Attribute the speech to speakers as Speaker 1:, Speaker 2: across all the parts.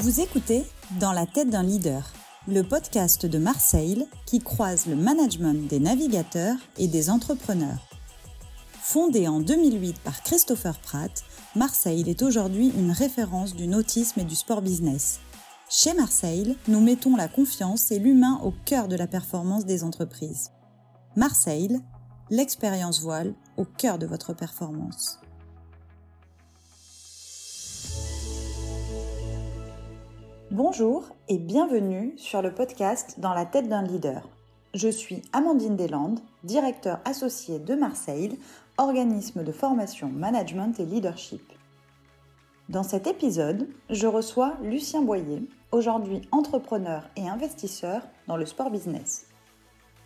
Speaker 1: Vous écoutez Dans la tête d'un leader, le podcast de Marseille qui croise le management des navigateurs et des entrepreneurs. Fondé en 2008 par Christopher Pratt, Marseille est aujourd'hui une référence du nautisme et du sport business. Chez Marseille, nous mettons la confiance et l'humain au cœur de la performance des entreprises. Marseille, l'expérience voile au cœur de votre performance. Bonjour et bienvenue sur le podcast Dans la tête d'un leader. Je suis Amandine Deslandes, directeur associé de Marseille, organisme de formation management et leadership. Dans cet épisode, je reçois Lucien Boyer, aujourd'hui entrepreneur et investisseur dans le sport business.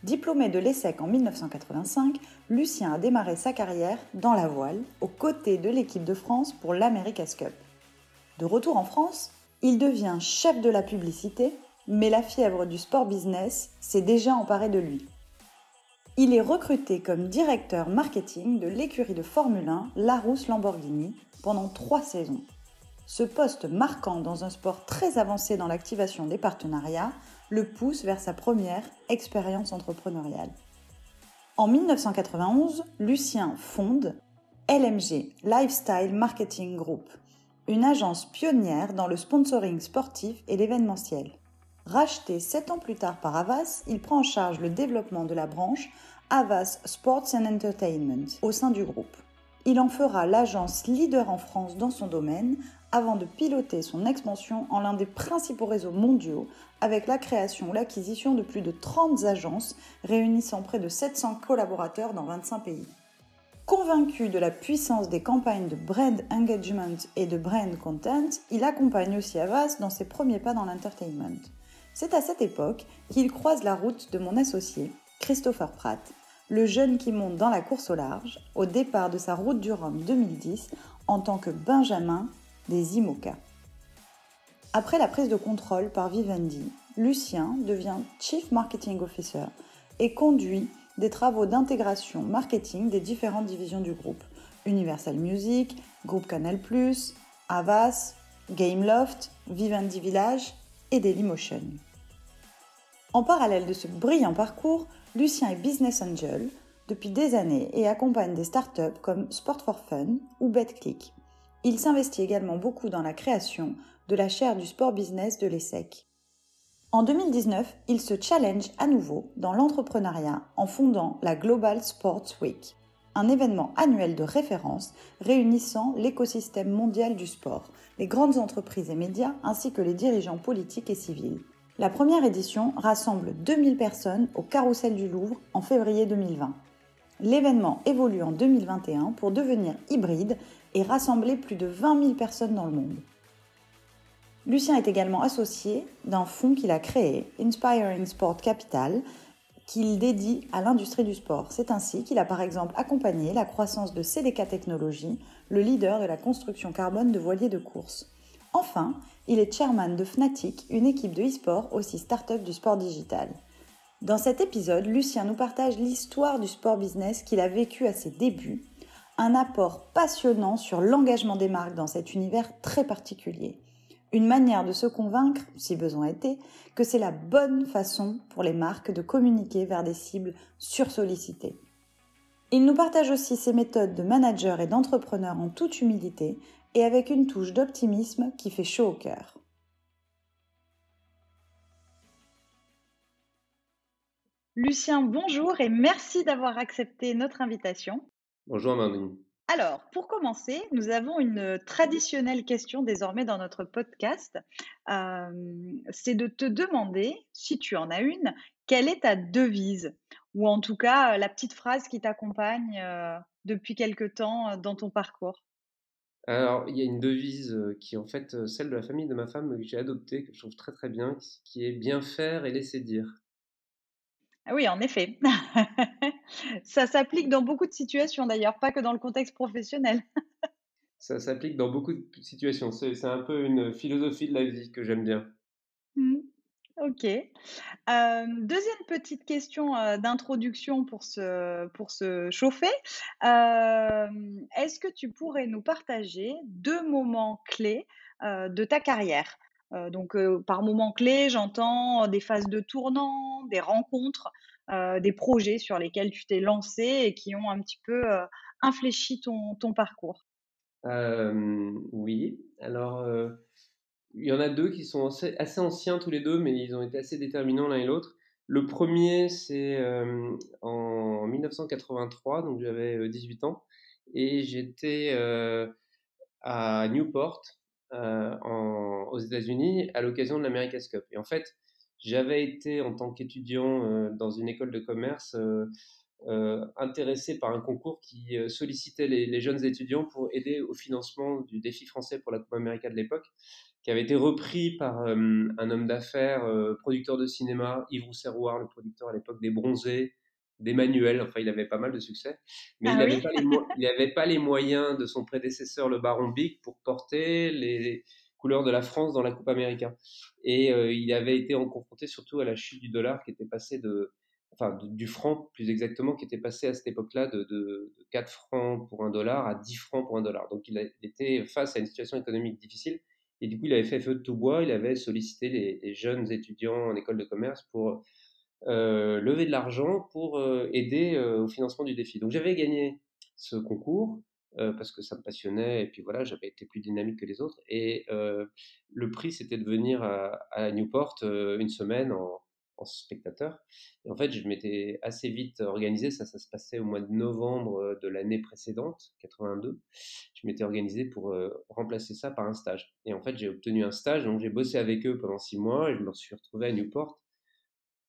Speaker 1: Diplômé de l'ESSEC en 1985, Lucien a démarré sa carrière dans la voile, aux côtés de l'équipe de France pour l'America's Cup. De retour en France, il devient chef de la publicité, mais la fièvre du sport business s'est déjà emparée de lui. Il est recruté comme directeur marketing de l'écurie de Formule 1 Larousse Lamborghini pendant trois saisons. Ce poste marquant dans un sport très avancé dans l'activation des partenariats le pousse vers sa première expérience entrepreneuriale. En 1991, Lucien fonde LMG Lifestyle Marketing Group, une agence pionnière dans le sponsoring sportif et l'événementiel. Racheté sept ans plus tard par Avas, il prend en charge le développement de la branche Avas Sports and Entertainment au sein du groupe. Il en fera l'agence leader en France dans son domaine avant de piloter son expansion en l'un des principaux réseaux mondiaux avec la création ou l'acquisition de plus de 30 agences réunissant près de 700 collaborateurs dans 25 pays. Convaincu de la puissance des campagnes de brand engagement et de brand content, il accompagne aussi Avas dans ses premiers pas dans l'entertainment. C'est à cette époque qu'il croise la route de mon associé, Christopher Pratt, le jeune qui monte dans la course au large au départ de sa route du Rhum 2010 en tant que Benjamin des IMOCA. Après la prise de contrôle par Vivendi, Lucien devient Chief Marketing Officer et conduit des travaux d'intégration marketing des différentes divisions du groupe. Universal Music, Groupe Canal+, Avas, Gameloft, Vivendi Village et Dailymotion. En parallèle de ce brillant parcours, Lucien est business angel depuis des années et accompagne des startups comme Sport for Fun ou BetClick. Il s'investit également beaucoup dans la création de la chaire du sport business de l'ESSEC. En 2019, il se challenge à nouveau dans l'entrepreneuriat en fondant la Global Sports Week, un événement annuel de référence réunissant l'écosystème mondial du sport, les grandes entreprises et médias ainsi que les dirigeants politiques et civils. La première édition rassemble 2000 personnes au Carrousel du Louvre en février 2020. L'événement évolue en 2021 pour devenir hybride et rassembler plus de 20 000 personnes dans le monde. Lucien est également associé d'un fonds qu'il a créé, Inspiring Sport Capital, qu'il dédie à l'industrie du sport. C'est ainsi qu'il a par exemple accompagné la croissance de CDK Technologies, le leader de la construction carbone de voiliers de course. Enfin, il est chairman de Fnatic, une équipe de e-sport aussi start-up du sport digital. Dans cet épisode, Lucien nous partage l'histoire du sport business qu'il a vécu à ses débuts, un apport passionnant sur l'engagement des marques dans cet univers très particulier. Une manière de se convaincre, si besoin était, que c'est la bonne façon pour les marques de communiquer vers des cibles sursollicitées. Il nous partage aussi ses méthodes de manager et d'entrepreneur en toute humilité et avec une touche d'optimisme qui fait chaud au cœur. Lucien, bonjour et merci d'avoir accepté notre invitation.
Speaker 2: Bonjour Amandine.
Speaker 1: Alors, pour commencer, nous avons une traditionnelle question désormais dans notre podcast. c'est de te demander, si tu en as une, quelle est ta devise? Ou en tout cas la petite phrase qui t'accompagne depuis quelque temps dans ton parcours.
Speaker 2: Alors, il y a une devise qui est en fait celle de la famille de ma femme que j'ai adoptée, que je trouve très très bien, qui est bien faire et laisser dire.
Speaker 1: Ah oui, en effet. Ça s'applique dans beaucoup de situations d'ailleurs, pas que dans le contexte professionnel.
Speaker 2: Ça s'applique dans beaucoup de situations. C'est un peu une philosophie de la vie que j'aime bien.
Speaker 1: Mmh. Ok. deuxième petite question d'introduction pour se, pour se chauffer. Est-ce que tu pourrais nous partager deux moments clés de ta carrière?
Speaker 3: Donc, par moment clé, j'entends des phases de tournant, des rencontres, des projets sur lesquels tu t'es lancé et qui ont un petit peu infléchi ton, parcours.
Speaker 2: oui, alors il y en a deux qui sont assez, anciens tous les deux, mais ils ont été assez déterminants l'un et l'autre. Le premier, c'est en 1983, donc j'avais 18 ans, et j'étais à Newport, en, aux États-Unis, à l'occasion de l'America's Cup. Et en fait, j'avais été en tant qu'étudiant dans une école de commerce intéressé par un concours qui sollicitait les, les, jeunes étudiants pour aider au financement du défi français pour la Coupe América de l'époque qui avait été repris par euh, un homme d'affaires, euh, producteur de cinéma, Yves Rousserouard, le producteur à l'époque des Bronzés, d'Emmanuel, enfin il avait pas mal de succès, mais il n'avait pas, pas, les moyens de son prédécesseur, le baron Big, pour porter les couleurs de la France dans la Coupe Américaine. Et euh, il avait été en confronté surtout à la chute du dollar qui était passé de, enfin du franc plus exactement, qui était passé à cette époque-là de, de, 4 francs pour un dollar à 10 francs pour un dollar. Donc il, a, était face à une situation économique difficile. Et du coup, il avait fait feu de tout bois, il avait sollicité les, jeunes étudiants en école de commerce pour euh, lever de l'argent pour euh, aider euh, au financement du défi. Donc j'avais gagné ce concours parce que ça me passionnait et puis voilà, j'avais été plus dynamique que les autres. Et le prix, c'était de venir à Newport une semaine en, en spectateur. Et en fait, je m'étais assez vite organisé. Ça, ça se passait au mois de novembre euh, de l'année précédente, 82. Je m'étais organisé pour euh, remplacer ça par un stage. Et en fait, j'ai obtenu un stage. Donc, j'ai bossé avec eux pendant six mois et je me suis retrouvé à Newport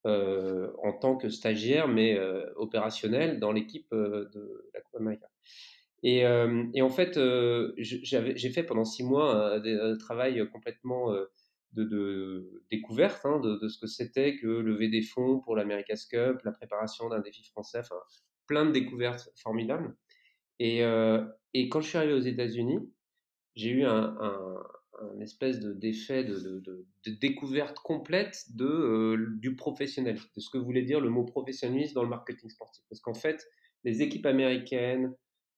Speaker 2: euh, en tant que stagiaire, mais opérationnel dans l'équipe de la Coupe Américaine. Et, en fait, j'ai fait pendant six mois un, travail complètement de, découverte hein, de, ce que c'était que lever des fonds pour l'America's Cup, la préparation d'un défi français, enfin plein de découvertes formidables. Et, euh, quand je suis arrivé aux États-Unis, j'ai eu un, espèce d'effet de, de, découverte complète de, euh, du professionnel, de ce que voulait dire le mot professionnalisme dans le marketing sportif. Parce qu'en fait, les équipes américaines,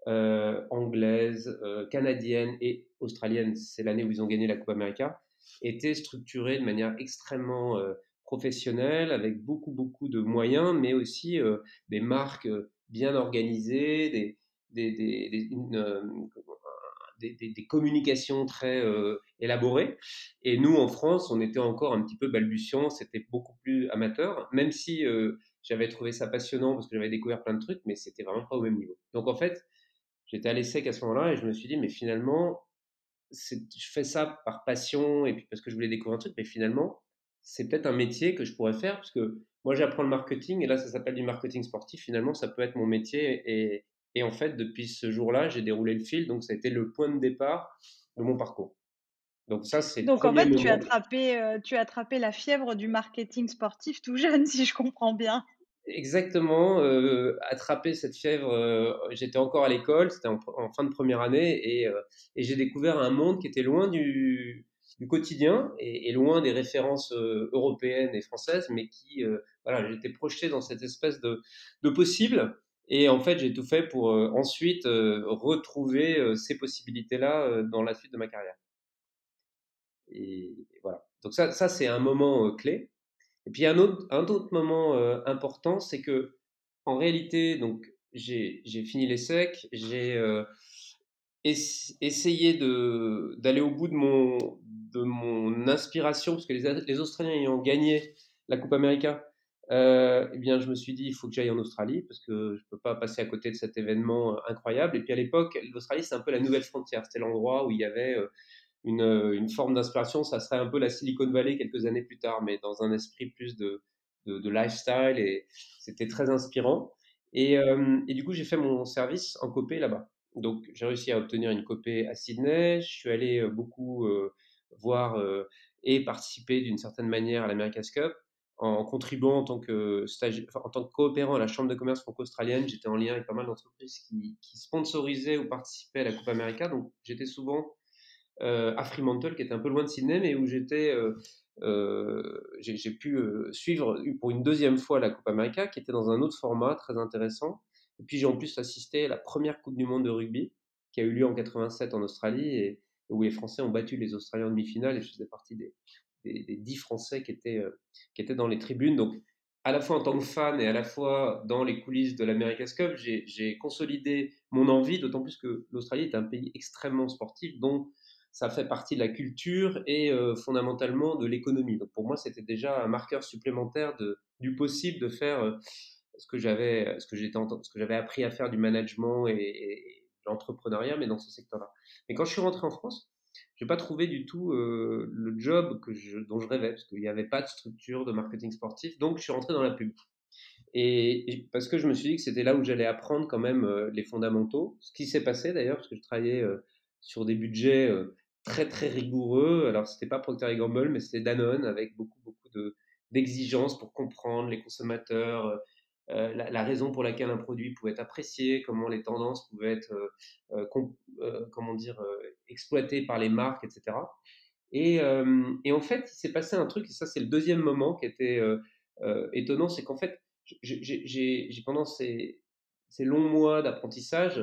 Speaker 2: euh, anglaises, canadiennes et australiennes, c'est l'année où ils ont gagné la Coupe América, était structuré de manière extrêmement euh, professionnelle, avec beaucoup, beaucoup de moyens, mais aussi euh, des marques euh, bien organisées, des communications très élaborées. Et nous, en France, on était encore un petit peu balbutiant, c'était beaucoup plus amateur, même si j'avais trouvé ça passionnant parce que j'avais découvert plein de trucs, mais c'était vraiment pas au même niveau. Donc en fait, j'étais à l'essai à ce moment-là et je me suis dit, mais finalement, je fais ça par passion et puis parce que je voulais découvrir un truc, mais finalement, c'est peut-être un métier que je pourrais faire parce que moi j'apprends le marketing et là ça s'appelle du marketing sportif. Finalement, ça peut être mon métier et, et en fait, depuis ce jour-là, j'ai déroulé le fil, donc ça a été le point de départ de mon parcours.
Speaker 3: Donc ça, c'est. Donc en fait, tu as, attrapé, euh, tu as attrapé la fièvre du marketing sportif tout jeune, si je comprends bien.
Speaker 2: Exactement, euh, attraper cette fièvre, euh, j'étais encore à l'école, c'était en, fin de première année, et, et j'ai découvert un monde qui était loin du, du quotidien et, et, loin des références européennes et françaises, mais qui, voilà, j'étais projeté dans cette espèce de, de possible, et en fait j'ai tout fait pour ensuite retrouver ces possibilités-là dans la suite de ma carrière. Et, voilà, donc ça, ça c'est un moment clé. Et puis un autre, moment euh, important, c'est que en réalité, donc j'ai fini les secs, j'ai euh, essayé d'aller au bout de mon, inspiration, parce que les, les Australiens ayant gagné la Coupe América, euh, eh bien, je me suis dit, il faut que j'aille en Australie, parce que je ne peux pas passer à côté de cet événement incroyable. Et puis à l'époque, l'Australie, c'est un peu la nouvelle frontière. C'était l'endroit où il y avait euh, une, forme d'inspiration, ça serait un peu la Silicon Valley quelques années plus tard, mais dans un esprit plus de, de, lifestyle et c'était très inspirant. Et, euh, et, du coup, j'ai fait mon service en copé là-bas. Donc, j'ai réussi à obtenir une copé à Sydney. Je suis allé euh, beaucoup voir et participer d'une certaine manière à l'America's Cup en contribuant en tant que en tant que coopérant à la Chambre de commerce franco-australienne. J'étais en lien avec pas mal d'entreprises qui, qui sponsorisaient ou participaient à la Coupe América. Donc, j'étais souvent euh, à Fremantle, qui était un peu loin de Sydney, mais où j'étais, euh, euh, j'ai pu suivre pour une deuxième fois la Coupe América, qui était dans un autre format très intéressant. Et puis j'ai en plus assisté à la première Coupe du Monde de rugby, qui a eu lieu en 87 en Australie, et, où les Français ont battu les Australiens en demi-finale et je faisais partie des, des, dix Français qui étaient, qui étaient dans les tribunes. Donc, à la fois en tant que fan et à la fois dans les coulisses de l'America's Cup, j'ai consolidé mon envie, d'autant plus que l'Australie est un pays extrêmement sportif, dont ça fait partie de la culture et fondamentalement de l'économie. Donc pour moi, c'était déjà un marqueur supplémentaire du possible de faire ce que j'avais, ce que j'étais, ce que j'avais appris à faire du management et, et l'entrepreneuriat, mais dans ce secteur-là. Mais quand je suis rentré en France, j'ai pas trouvé du tout euh, le job dont je rêvais parce qu'il n'y avait pas de structure de marketing sportif. Donc je suis rentré dans la pub. Et, parce que je me suis dit que c'était là où j'allais apprendre quand même euh, les fondamentaux. Ce qui s'est passé d'ailleurs parce que je travaillais euh, sur des budgets très très rigoureux. Alors c'était pas Procter Gamble mais c'était Danone avec beaucoup beaucoup de d'exigences pour comprendre les consommateurs, euh, la, raison pour laquelle un produit pouvait être apprécié, comment les tendances pouvaient être, euh, euh, comment dire, exploitées par les marques, etc. Et, et en fait, il s'est passé un truc, et ça c'est le deuxième moment qui était étonnant, c'est qu'en fait, j'ai pendant ces, ces, longs mois d'apprentissage,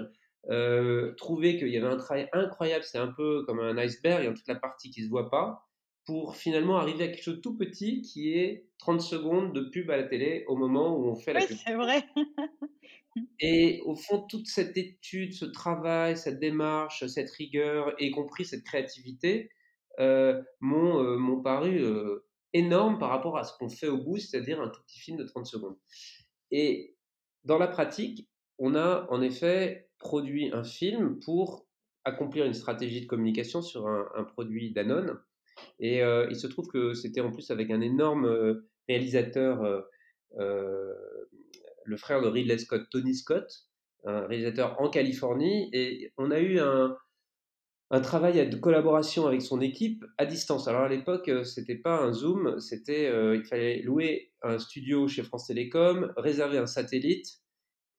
Speaker 2: trouvé qu'il y avait un travail incroyable, c'est un peu comme un iceberg, il y a toute la partie qui ne se voit pas, pour finalement arriver à quelque chose de tout petit qui est 30 secondes de pub à la télé au moment où on fait la
Speaker 3: oui,
Speaker 2: pub.
Speaker 3: c'est vrai.
Speaker 2: et au fond, toute cette étude, ce travail, cette démarche, cette rigueur, y compris cette créativité, euh, m'ont euh, paru euh, énormes par rapport à ce qu'on fait au bout, c'est-à-dire un tout petit film de 30 secondes. Et dans la pratique, on a en effet produit un film pour accomplir une stratégie de communication sur un, produit Danone et euh, il se trouve que c'était en plus avec un énorme euh, réalisateur, euh, le frère de Ridley Scott, Tony Scott, un réalisateur en Californie. Et on a eu un, un travail de collaboration avec son équipe à distance. Alors à l'époque, c'était pas un Zoom, c'était il fallait louer un studio chez France Télécom, réserver un satellite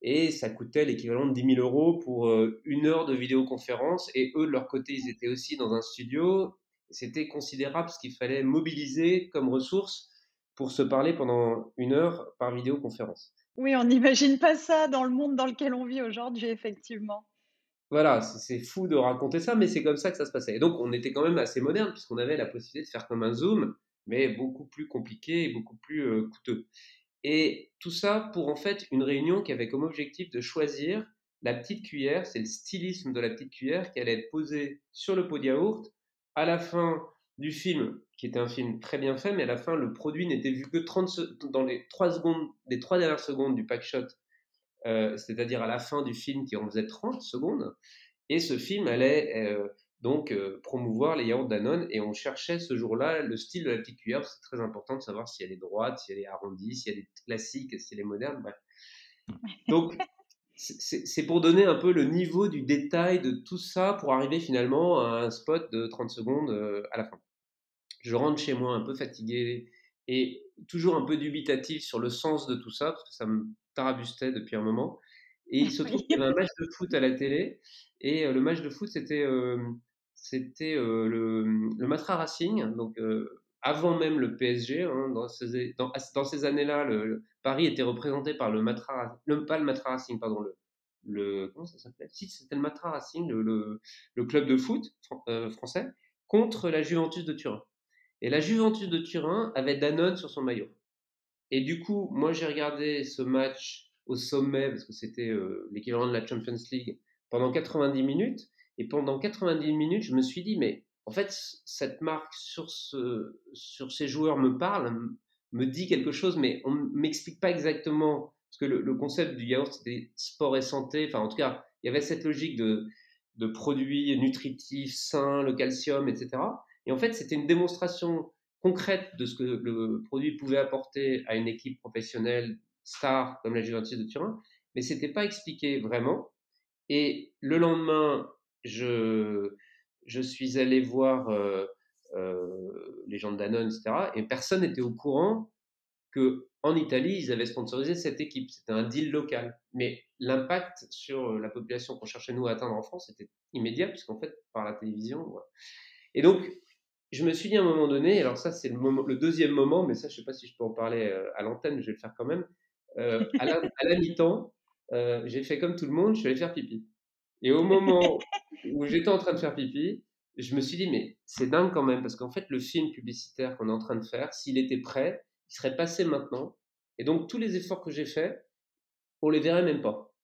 Speaker 2: et ça coûtait l'équivalent de 10 000 euros pour une heure de vidéoconférence. Et eux, de leur côté, ils étaient aussi dans un studio c'était considérable ce qu'il fallait mobiliser comme ressources pour se parler pendant une heure par vidéoconférence.
Speaker 3: Oui, on n'imagine pas ça dans le monde dans lequel on vit aujourd'hui, effectivement.
Speaker 2: Voilà, c'est fou de raconter ça, mais c'est comme ça que ça se passait. Et donc, on était quand même assez moderne, puisqu'on avait la possibilité de faire comme un Zoom, mais beaucoup plus compliqué et beaucoup plus euh, coûteux. Et tout ça pour en fait une réunion qui avait comme objectif de choisir la petite cuillère, c'est le stylisme de la petite cuillère qui allait être posée sur le pot de yaourt à la fin du film, qui était un film très bien fait, mais à la fin, le produit n'était vu que 30 dans les 3 secondes, les 3 dernières secondes du pack shot, euh, c'est-à-dire à la fin du film qui en faisait 30 secondes. Et ce film allait euh, donc euh, promouvoir les yaourts Danone et on cherchait ce jour-là le style de la petite cuillère. C'est très important de savoir si elle est droite, si elle est arrondie, si elle est classique, si elle est moderne. Bref. Donc c'est pour donner un peu le niveau du détail de tout ça pour arriver finalement à un spot de 30 secondes euh, à la fin. Je rentre chez moi un peu fatigué et toujours un peu dubitatif sur le sens de tout ça parce que ça me tarabustait depuis un moment. Et il se trouve qu'il y avait un match de foot à la télé et euh, le match de foot c'était euh, c'était le, le Matra Racing donc avant même le PSG, hein, dans ces, dans, ces années-là, Paris était représenté par le Matra, le, pas Matra Racing, pardon, le, comment ça s'appelait? Si, c'était le Matra Racing, le, le club de foot euh, français, contre la Juventus de Turin. Et la Juventus de Turin avait Danone sur son maillot. Et du coup, moi j'ai regardé ce match au sommet, parce que c'était euh, l'équivalent de la Champions League, pendant 90 minutes. Et pendant 90 minutes, je me suis dit, mais en fait, cette marque sur, ce, sur ces joueurs me parle, me dit quelque chose, mais on ne m'explique pas exactement. Parce que le, concept du yaourt, c'était sport et santé. Enfin, en tout cas, il y avait cette logique de, de produits nutritifs, sains, le calcium, etc. Et en fait, c'était une démonstration concrète de ce que le produit pouvait apporter à une équipe professionnelle star comme la Juventus de Turin, mais c'était pas expliqué vraiment. Et le lendemain, je, je suis allé voir euh, euh, les gens de Danone, etc. Et personne n'était au courant que en Italie, ils avaient sponsorisé cette équipe. C'était un deal local. Mais l'impact sur euh, la population qu'on cherchait nous à atteindre en France était immédiat, puisqu'en fait, par la télévision. Et donc, je me suis dit à un moment donné, alors ça c'est le, le deuxième moment, mais ça je ne sais pas si je peux en parler à l'antenne, je vais le faire quand même. À la, la mi-temps, j'ai fait comme tout le monde, je suis allé faire pipi. Et au moment où j'étais en train de faire pipi, je me suis dit, mais c'est dingue quand même, parce qu'en fait, le film publicitaire qu'on est en train de faire, s'il était prêt, il serait passé maintenant. Et donc, tous les efforts que j'ai faits, on les verrait même pas.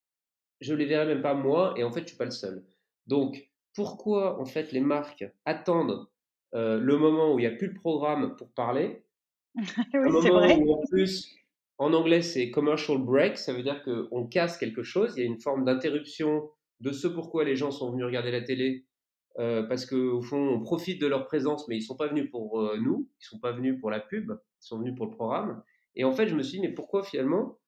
Speaker 2: Je les verrais même pas moi, et en fait, je suis pas le seul. Donc, pourquoi en fait les marques attendent euh, le moment où il n'y a plus de programme pour parler?
Speaker 3: Oui, c'est vrai.
Speaker 2: en plus, en anglais, c'est commercial break, ça veut dire qu'on casse quelque chose, il y a une forme d'interruption de ce pourquoi les gens sont venus regarder la télé, euh, parce qu'au fond, on profite de leur présence, mais ils ne sont pas venus pour euh, nous, ils ne sont pas venus pour la pub, ils sont venus pour le programme. Et en fait, je me suis dit, mais pourquoi finalement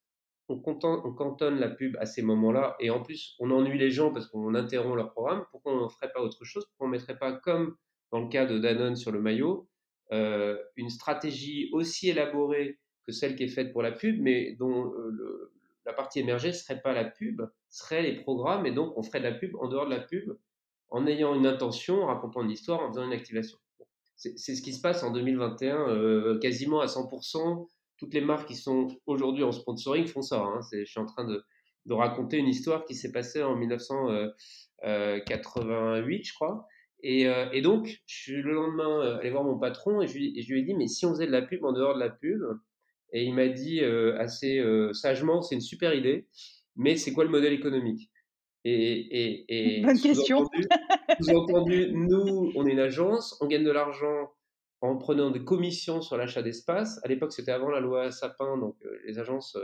Speaker 2: on, cantonne la pub à ces moments-là, et en plus, on ennuie les gens parce qu'on interrompt leur programme, pourquoi on ne ferait pas autre chose Pourquoi on ne mettrait pas, comme dans le cas de Danone sur le maillot, euh, une stratégie aussi élaborée que celle qui est faite pour la pub, mais dont le, la partie émergée serait pas la pub, serait les programmes, et donc on ferait de la pub en dehors de la pub, en ayant une intention, en racontant une histoire, en faisant une activation. C'est ce qui se passe en 2021, euh, quasiment à 100%. Toutes les marques qui sont aujourd'hui en sponsoring font ça. Hein. Je suis en train de, raconter une histoire qui s'est passée en 1988, je crois. Et, euh, et, donc, je suis le lendemain euh, allé voir mon patron et je, et je, lui ai dit, mais si on faisait de la pub en dehors de la pub, et il m'a dit euh, assez euh, sagement, c'est une super idée, mais c'est quoi le modèle économique?
Speaker 3: Et, et, Bonne question.
Speaker 2: Vous entendu, nous, on est une agence, on gagne de l'argent en prenant des commissions sur l'achat d'espace. À l'époque, c'était avant la loi Sapin, donc euh, les agences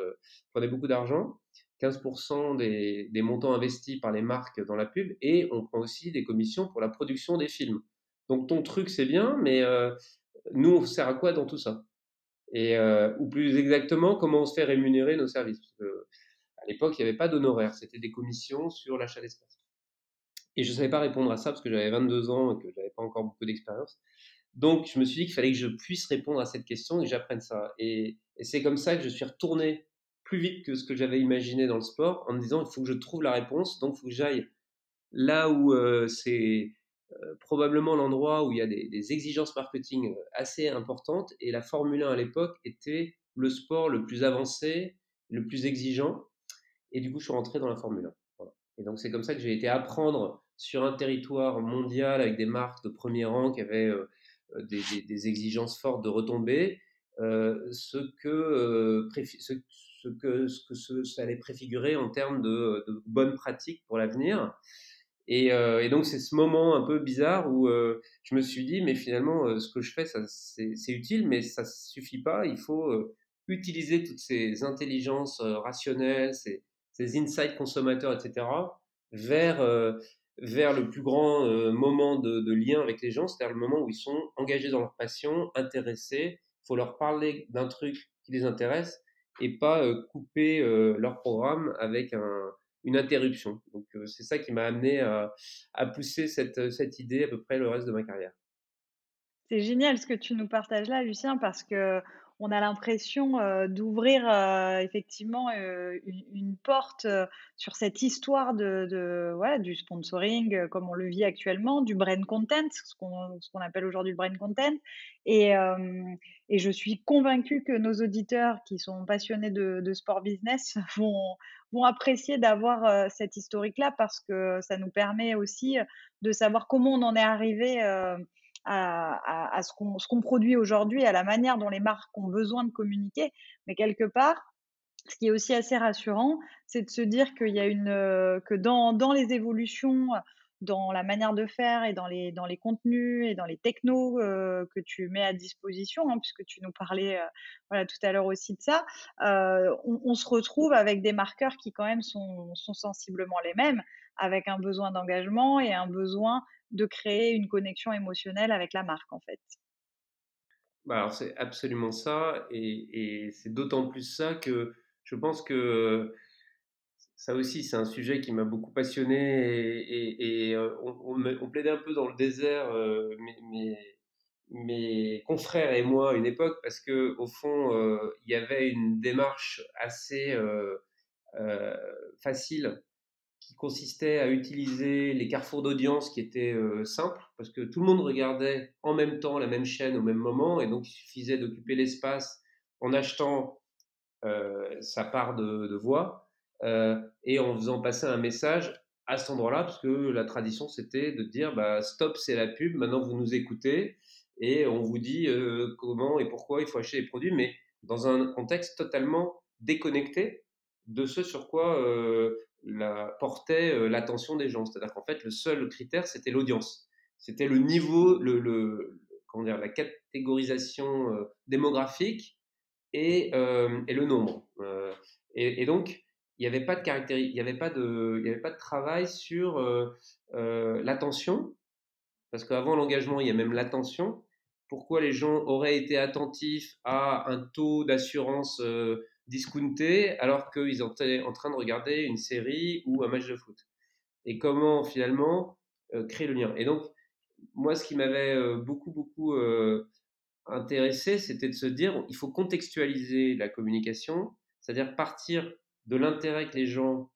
Speaker 2: prenaient beaucoup d'argent. 15% des, des, montants investis par les marques dans la pub, et on prend aussi des commissions pour la production des films. Donc ton truc, c'est bien, mais nous, on sert à quoi dans tout ça? Et, euh, ou plus exactement, comment on se fait rémunérer nos services? Parce que, à l'époque, il n'y avait pas d'honoraires, c'était des commissions sur l'achat d'espace. Et je ne savais pas répondre à ça parce que j'avais 22 ans et que je n'avais pas encore beaucoup d'expérience. Donc, je me suis dit qu'il fallait que je puisse répondre à cette question et que j'apprenne ça. Et, c'est comme ça que je suis retourné plus vite que ce que j'avais imaginé dans le sport en me disant il faut que je trouve la réponse, donc il faut que j'aille là où euh, c'est probablement l'endroit où il y a des, exigences marketing euh, assez importantes. Et la Formule 1 à l'époque était le sport le plus avancé, le plus exigeant. Et du coup, je suis rentré dans la Formule 1. Et donc, c'est comme ça que j'ai été apprendre sur un territoire mondial avec des marques de premier rang qui avaient euh, des, exigences fortes de retombées, ce, que, ce, que, ce que ça allait préfigurer en termes de bonnes pratiques pour l'avenir. Euh, et, donc c'est ce moment un peu bizarre où euh, je me suis dit, mais finalement, euh, ce que je fais, c'est utile, mais ça suffit pas. Il faut utiliser toutes ces intelligences rationnelles, ces, ces, insights consommateurs, etc., vers, vers le plus grand moment de, de, lien avec les gens, c'est-à-dire le moment où ils sont engagés dans leur passion, intéressés. Il faut leur parler d'un truc qui les intéresse et pas couper leur programme avec un une interruption. Donc euh, c'est ça qui m'a amené à, pousser cette, cette idée à peu près le reste de ma carrière.
Speaker 3: C'est génial ce que tu nous partages là, Lucien, parce que on a l'impression euh, d'ouvrir euh, effectivement une, porte sur cette histoire de, voilà, du sponsoring comme on le vit actuellement, du brain content, ce qu'on appelle aujourd'hui le brain content. Et, je suis convaincue que nos auditeurs qui sont passionnés de, sport business vont, vont apprécier d'avoir euh, cette historique-là parce que ça nous permet aussi euh, de savoir comment on en est arrivé euh, à, ce qu'on produit aujourd'hui, à la manière dont les marques ont besoin de communiquer. Mais quelque part, ce qui est aussi assez rassurant, c'est de se dire qu'il y a une que dans, dans les évolutions dans la manière de faire et dans les, dans les contenus et dans les technos euh, que tu mets à disposition, hein, puisque tu nous parlais euh, voilà, tout à l'heure aussi de ça, euh, on, se retrouve avec des marqueurs qui quand même sont, sont sensiblement les mêmes, avec un besoin d'engagement et un besoin de créer une connexion émotionnelle avec la marque en fait.
Speaker 2: Bah alors c'est absolument ça, et, c'est d'autant plus ça que je pense que ça aussi, c'est un sujet qui m'a beaucoup passionné et, euh, on, plaidait un peu dans le désert, mes, confrères et moi, à une époque, parce que au fond, il y avait une démarche assez facile qui consistait à utiliser les carrefours d'audience qui étaient simples, parce que tout le monde regardait en même temps la même chaîne au même moment, et donc il suffisait d'occuper l'espace en achetant sa part de, voix. Euh, et en faisant passer un message à cet endroit-là, parce que la tradition, c'était de dire bah, stop, c'est la pub, maintenant vous nous écoutez et on vous dit euh, comment et pourquoi il faut acheter les produits, mais dans un contexte totalement déconnecté de ce sur quoi euh, portait euh, l'attention des gens. C'est-à-dire qu'en fait, le seul critère, c'était l'audience. C'était le niveau, la catégorisation démographique et, et, le nombre. Et, donc, il n'y avait pas de il n'y avait pas de travail sur l'attention, parce qu'avant l'engagement, il y a même l'attention pourquoi les gens auraient été attentifs à un taux d'assurance euh, discounté alors qu'ils étaient en train de regarder une série ou un match de foot. Et comment finalement euh, créer le lien. Et donc, moi, ce qui m'avait euh, beaucoup, beaucoup intéressé, c'était de se dire, il faut contextualiser la communication, c'est-à-dire partir de l'intérêt que les gens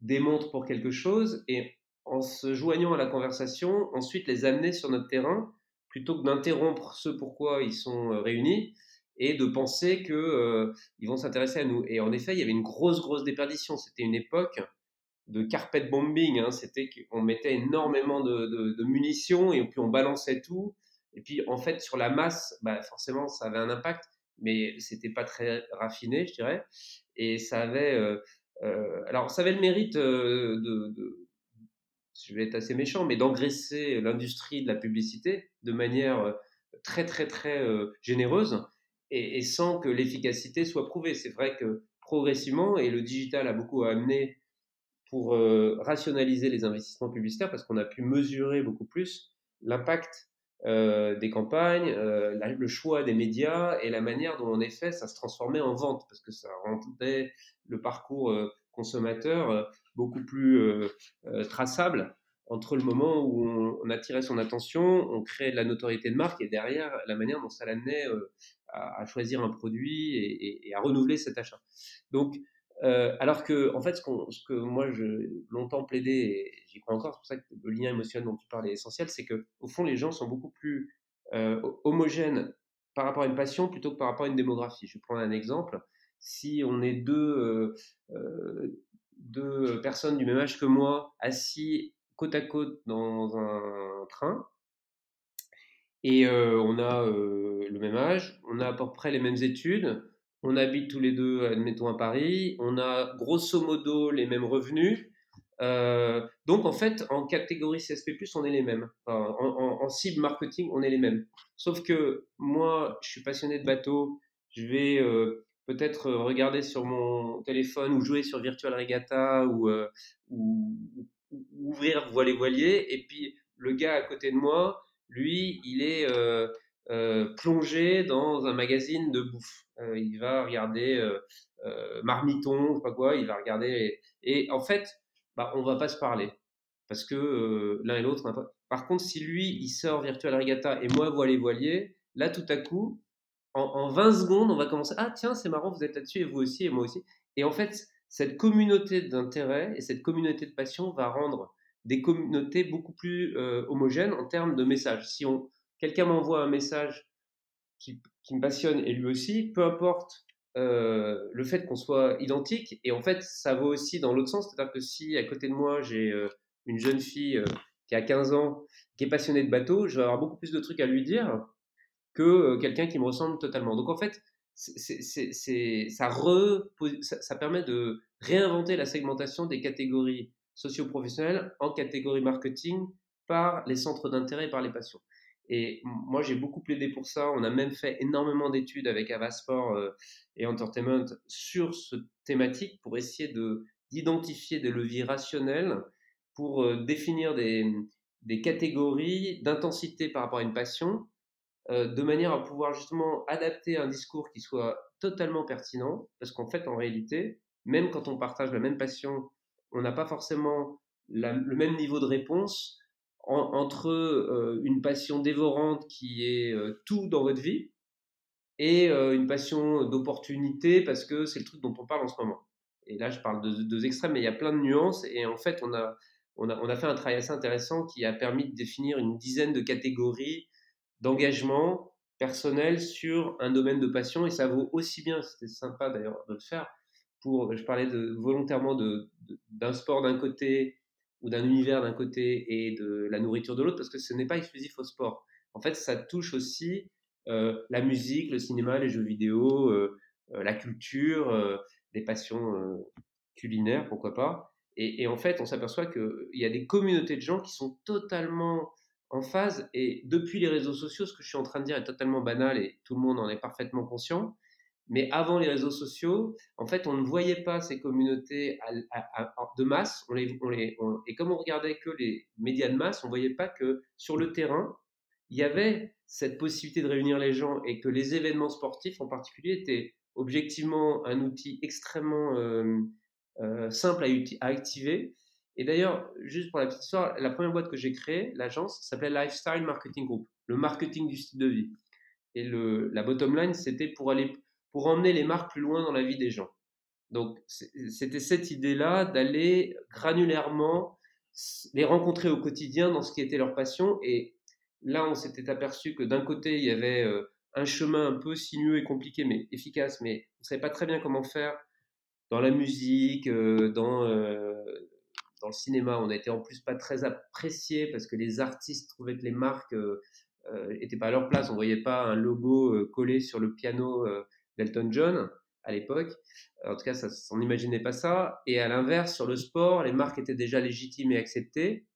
Speaker 2: démontrent pour quelque chose et en se joignant à la conversation, ensuite les amener sur notre terrain plutôt que d'interrompre ce pourquoi ils sont euh, réunis et de penser qu'ils euh, vont s'intéresser à nous. Et en effet, il y avait une grosse, grosse déperdition. C'était une époque de carpet bombing. Hein. C'était qu'on mettait énormément de, munitions et puis on balançait tout. Et puis en fait, sur la masse, bah, forcément, ça avait un impact, mais c'était pas très raffiné, je dirais. Et ça avait, euh, alors ça avait le mérite de je vais être assez méchant, mais d'engraisser l'industrie de la publicité de manière euh, très très très euh, généreuse et, sans que l'efficacité soit prouvée. C'est vrai que progressivement, et le digital a beaucoup amené pour euh, rationaliser les investissements publicitaires parce qu'on a pu mesurer beaucoup plus l'impact des campagnes, le choix des médias et la manière dont en effet ça se transformait en vente parce que ça rendait le parcours consommateur beaucoup plus traçable entre le moment où on, attirait son attention, on créait de la notoriété de marque et derrière la manière dont ça l'amenait à, choisir un produit et, à renouveler cet achat. Donc, alors que, en fait, ce, ce que moi, je longtemps plaidé, et j'y crois encore, c'est pour ça que le lien émotionnel dont tu parles est essentiel, c'est que au fond, les gens sont beaucoup plus homogènes par rapport à une passion plutôt que par rapport à une démographie. Je vais prendre un exemple. Si on est deux, deux personnes du même âge que moi assis côte à côte dans un train, et on a le même âge, on a à peu près les mêmes études, on habite tous les deux, admettons, à Paris, on a grosso modo les mêmes revenus. donc en fait, en catégorie CSP+, on est les mêmes. en, cible marketing, on est les mêmes. Sauf que moi, je suis passionné de bateau, je vais peut-être regarder sur mon téléphone ou jouer sur Virtual Regatta ou, ou, ouvrir voilier voilier. Et puis le gars à côté de moi, lui, il est euh, plongé dans un magazine de bouffe. Il va regarder Marmiton, je sais pas quoi, il va regarder. Et, en fait, bah, on va pas se parler. Parce que l'un et l'autre. Par contre, si lui, il sort Virtual Regatta et moi, voilier voilier, là, tout à coup, en, en 20 secondes, on va commencer. Ah, tiens, c'est marrant, vous êtes là-dessus, et vous aussi, et moi aussi. Et en fait, cette communauté d'intérêt et cette communauté de passion va rendre des communautés beaucoup plus euh, homogènes en termes de messages. Si on, quelqu'un m'envoie un message qui, me passionne et lui aussi, peu importe euh, le fait qu'on soit identique, et en fait, ça vaut aussi dans l'autre sens, c'est-à-dire que si à côté de moi j'ai euh, une jeune fille qui a 15 ans, qui est passionnée de bateau, je vais avoir beaucoup plus de trucs à lui dire que quelqu'un qui me ressemble totalement. Donc en fait, ça, permet de réinventer la segmentation des catégories socio-professionnelles en catégories marketing par les centres d'intérêt et par les passions. Et moi, j'ai beaucoup plaidé pour ça. On a même fait énormément d'études avec Avasport euh, et Entertainment sur ce thématique pour essayer de, d'identifier des leviers rationnels pour euh, définir des, des catégories d'intensité par rapport à une passion euh, de manière à pouvoir justement adapter un discours qui soit totalement pertinent, parce qu'en fait, en réalité, même quand on partage la même passion, on n'a pas forcément le même niveau de réponse entre euh, une passion dévorante qui est euh, tout dans votre vie et une passion d'opportunité parce que c'est le truc dont on parle en ce moment. Et là, je parle de deux extrêmes, mais il y a plein de nuances et en fait, on a fait un travail assez intéressant qui a permis de définir une dizaine de catégories d'engagement personnel sur un domaine de passion et ça vaut aussi bien, c'était sympa d'ailleurs de le faire, je parlais volontairement d'un sport d'un côté ou d'un univers d'un côté et de la nourriture de l'autre, parce que ce n'est pas exclusif au sport. En fait, ça touche aussi euh, la musique, le cinéma, les jeux vidéo, euh, euh, la culture, les passions culinaires, pourquoi pas. Et, en fait, on s'aperçoit qu'il y a des communautés de gens qui sont totalement en phase. Et depuis les réseaux sociaux, ce que je suis en train de dire est totalement banal et tout le monde en est parfaitement conscient. Mais avant les réseaux sociaux, en fait, on ne voyait pas ces communautés de masse. On les, on les, et comme on regardait que les médias de masse, on ne voyait pas que sur le terrain, il y avait cette possibilité de réunir les gens et que les événements sportifs en particulier étaient objectivement un outil extrêmement euh, euh, simple à, à, activer. Et d'ailleurs, juste pour la petite histoire, la première boîte que j'ai créée, l'agence, s'appelait Lifestyle Marketing Group, le marketing du style de vie. Et le, la bottom line, c'était pour aller pour emmener les marques plus loin dans la vie des gens. Donc, c'était cette idée-là d'aller granulairement les rencontrer au quotidien dans ce qui était leur passion. Et là, on s'était aperçu que d'un côté, il y avait euh, un chemin un peu sinueux et compliqué, mais efficace, mais on ne savait pas très bien comment faire dans la musique, euh, dans, euh, dans le cinéma. On n'était en plus pas très apprécié parce que les artistes trouvaient que les marques n'étaient pas à leur place. On ne voyait pas un logo collé sur le piano d'Elton John à l'époque. En tout cas, on n'imaginait pas ça. Et à l'inverse, sur le sport, les marques étaient déjà légitimes et acceptées.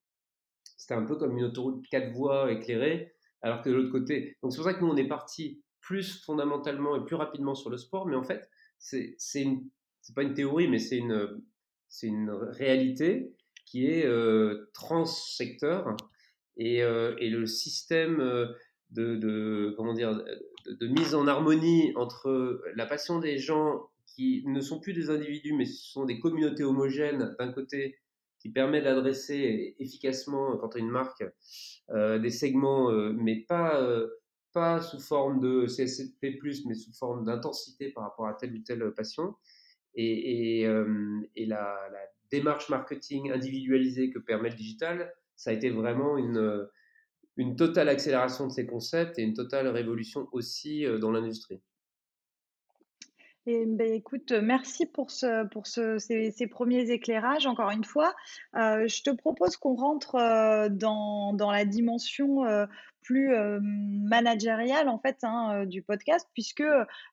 Speaker 2: C'était un peu comme une autoroute quatre voies éclairée, alors que de l'autre côté. Donc c'est pour ça que nous, on est parti plus fondamentalement et plus rapidement sur le sport. Mais en fait, c'est une, pas une théorie, mais c'est une, c'est une réalité qui est euh, trans-secteur. Et, euh, et, le système euh, de, de, comment dire, de, mise en harmonie entre la passion des gens qui ne sont plus des individus, mais ce sont des communautés homogènes d'un côté, qui permet d'adresser efficacement, quand on une marque, euh, des segments, euh, mais pas, euh, pas sous forme de CSP+, mais sous forme d'intensité par rapport à telle ou telle passion. Et, et, la, démarche marketing individualisée que permet le digital, ça a été vraiment une, une totale accélération de ces concepts et une totale révolution aussi euh, dans l'industrie.
Speaker 3: Ben, écoute, merci pour, ce, pour ce, ces, premiers éclairages. Encore une fois, euh, je te propose qu'on rentre euh, dans, la dimension plus managériale en fait hein, du podcast, puisque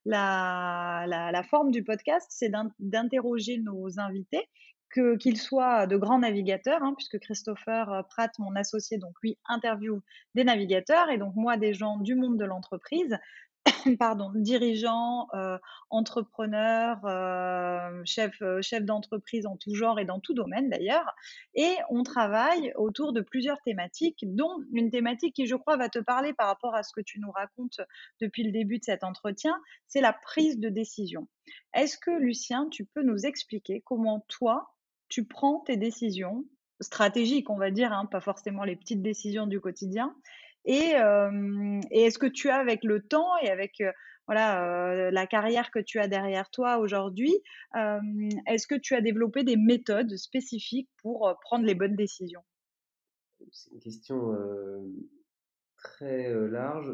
Speaker 3: la forme du podcast, c'est d'interroger nos invités qu'il soit de grands navigateurs, hein, puisque Christopher euh, Pratt, mon associé, donc lui interview des navigateurs et donc moi des gens du monde de l'entreprise, pardon, dirigeants, euh, entrepreneurs, euh, euh, chefs d'entreprise en tout genre et dans tout domaine d'ailleurs. Et on travaille autour de plusieurs thématiques, dont une thématique qui, je crois, va te parler par rapport à ce que tu nous racontes depuis le début de cet entretien, c'est la prise de décision. Est-ce que, Lucien, tu peux nous expliquer comment toi, tu prends tes décisions stratégiques, on va dire, hein, pas forcément les petites décisions du quotidien. Et, est-ce que tu as, avec le temps et avec voilà la carrière que tu as derrière toi aujourd'hui, est-ce que tu as développé des méthodes spécifiques pour prendre les bonnes décisions?
Speaker 2: C'est une question très large.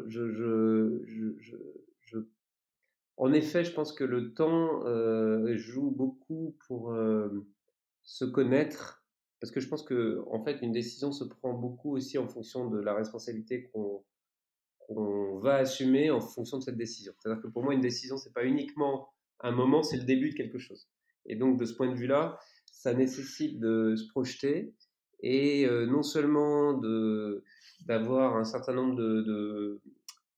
Speaker 2: En effet, je pense que le temps joue beaucoup pour se connaître, parce que je pense que en fait une décision se prend beaucoup aussi en fonction de la responsabilité qu'on va assumer en fonction de cette décision. C'est-à-dire que pour moi une décision c'est pas uniquement un moment, c'est le début de quelque chose. Et donc de ce point de vue-là, ça nécessite de se projeter et euh, non seulement de d'avoir un certain nombre de,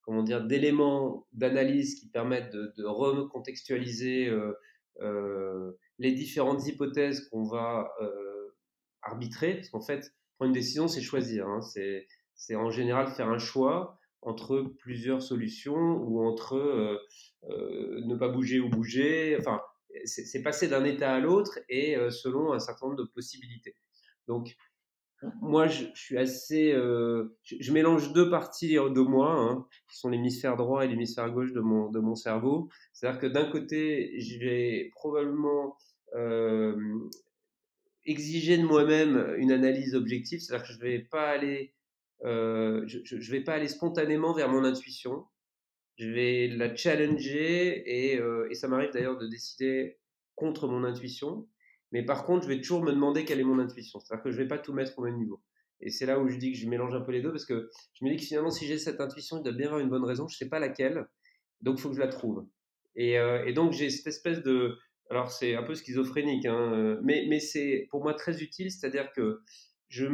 Speaker 2: comment dire d'éléments d'analyse qui permettent de, de recontextualiser euh, euh, les différentes hypothèses qu'on va euh, arbitrer, parce qu'en fait, prendre une décision, c'est choisir. Hein. c'est en général faire un choix entre plusieurs solutions ou entre euh, ne pas bouger ou bouger. Enfin, c'est passer d'un état à l'autre et selon un certain nombre de possibilités. Donc, moi, je, suis assez. je, mélange deux parties de moi, hein, qui sont l'hémisphère droit et l'hémisphère gauche de mon, de mon cerveau. C'est-à-dire que d'un côté, je vais probablement exiger de moi-même une analyse objective, c'est-à-dire que je vais pas aller, je, je, vais pas aller spontanément vers mon intuition. Je vais la challenger et, ça m'arrive d'ailleurs de décider contre mon intuition, mais par contre, je vais toujours me demander quelle est mon intuition. C'est-à-dire que je ne vais pas tout mettre au même niveau. Et c'est là où je dis que je mélange un peu les deux parce que je me dis que finalement, si j'ai cette intuition, il doit bien avoir une bonne raison. Je ne sais pas laquelle. Donc, il faut que je la trouve. Et donc, j'ai cette espèce de. Alors, c'est un peu schizophrénique, hein, mais, mais c'est pour moi très utile. C'est-à-dire que je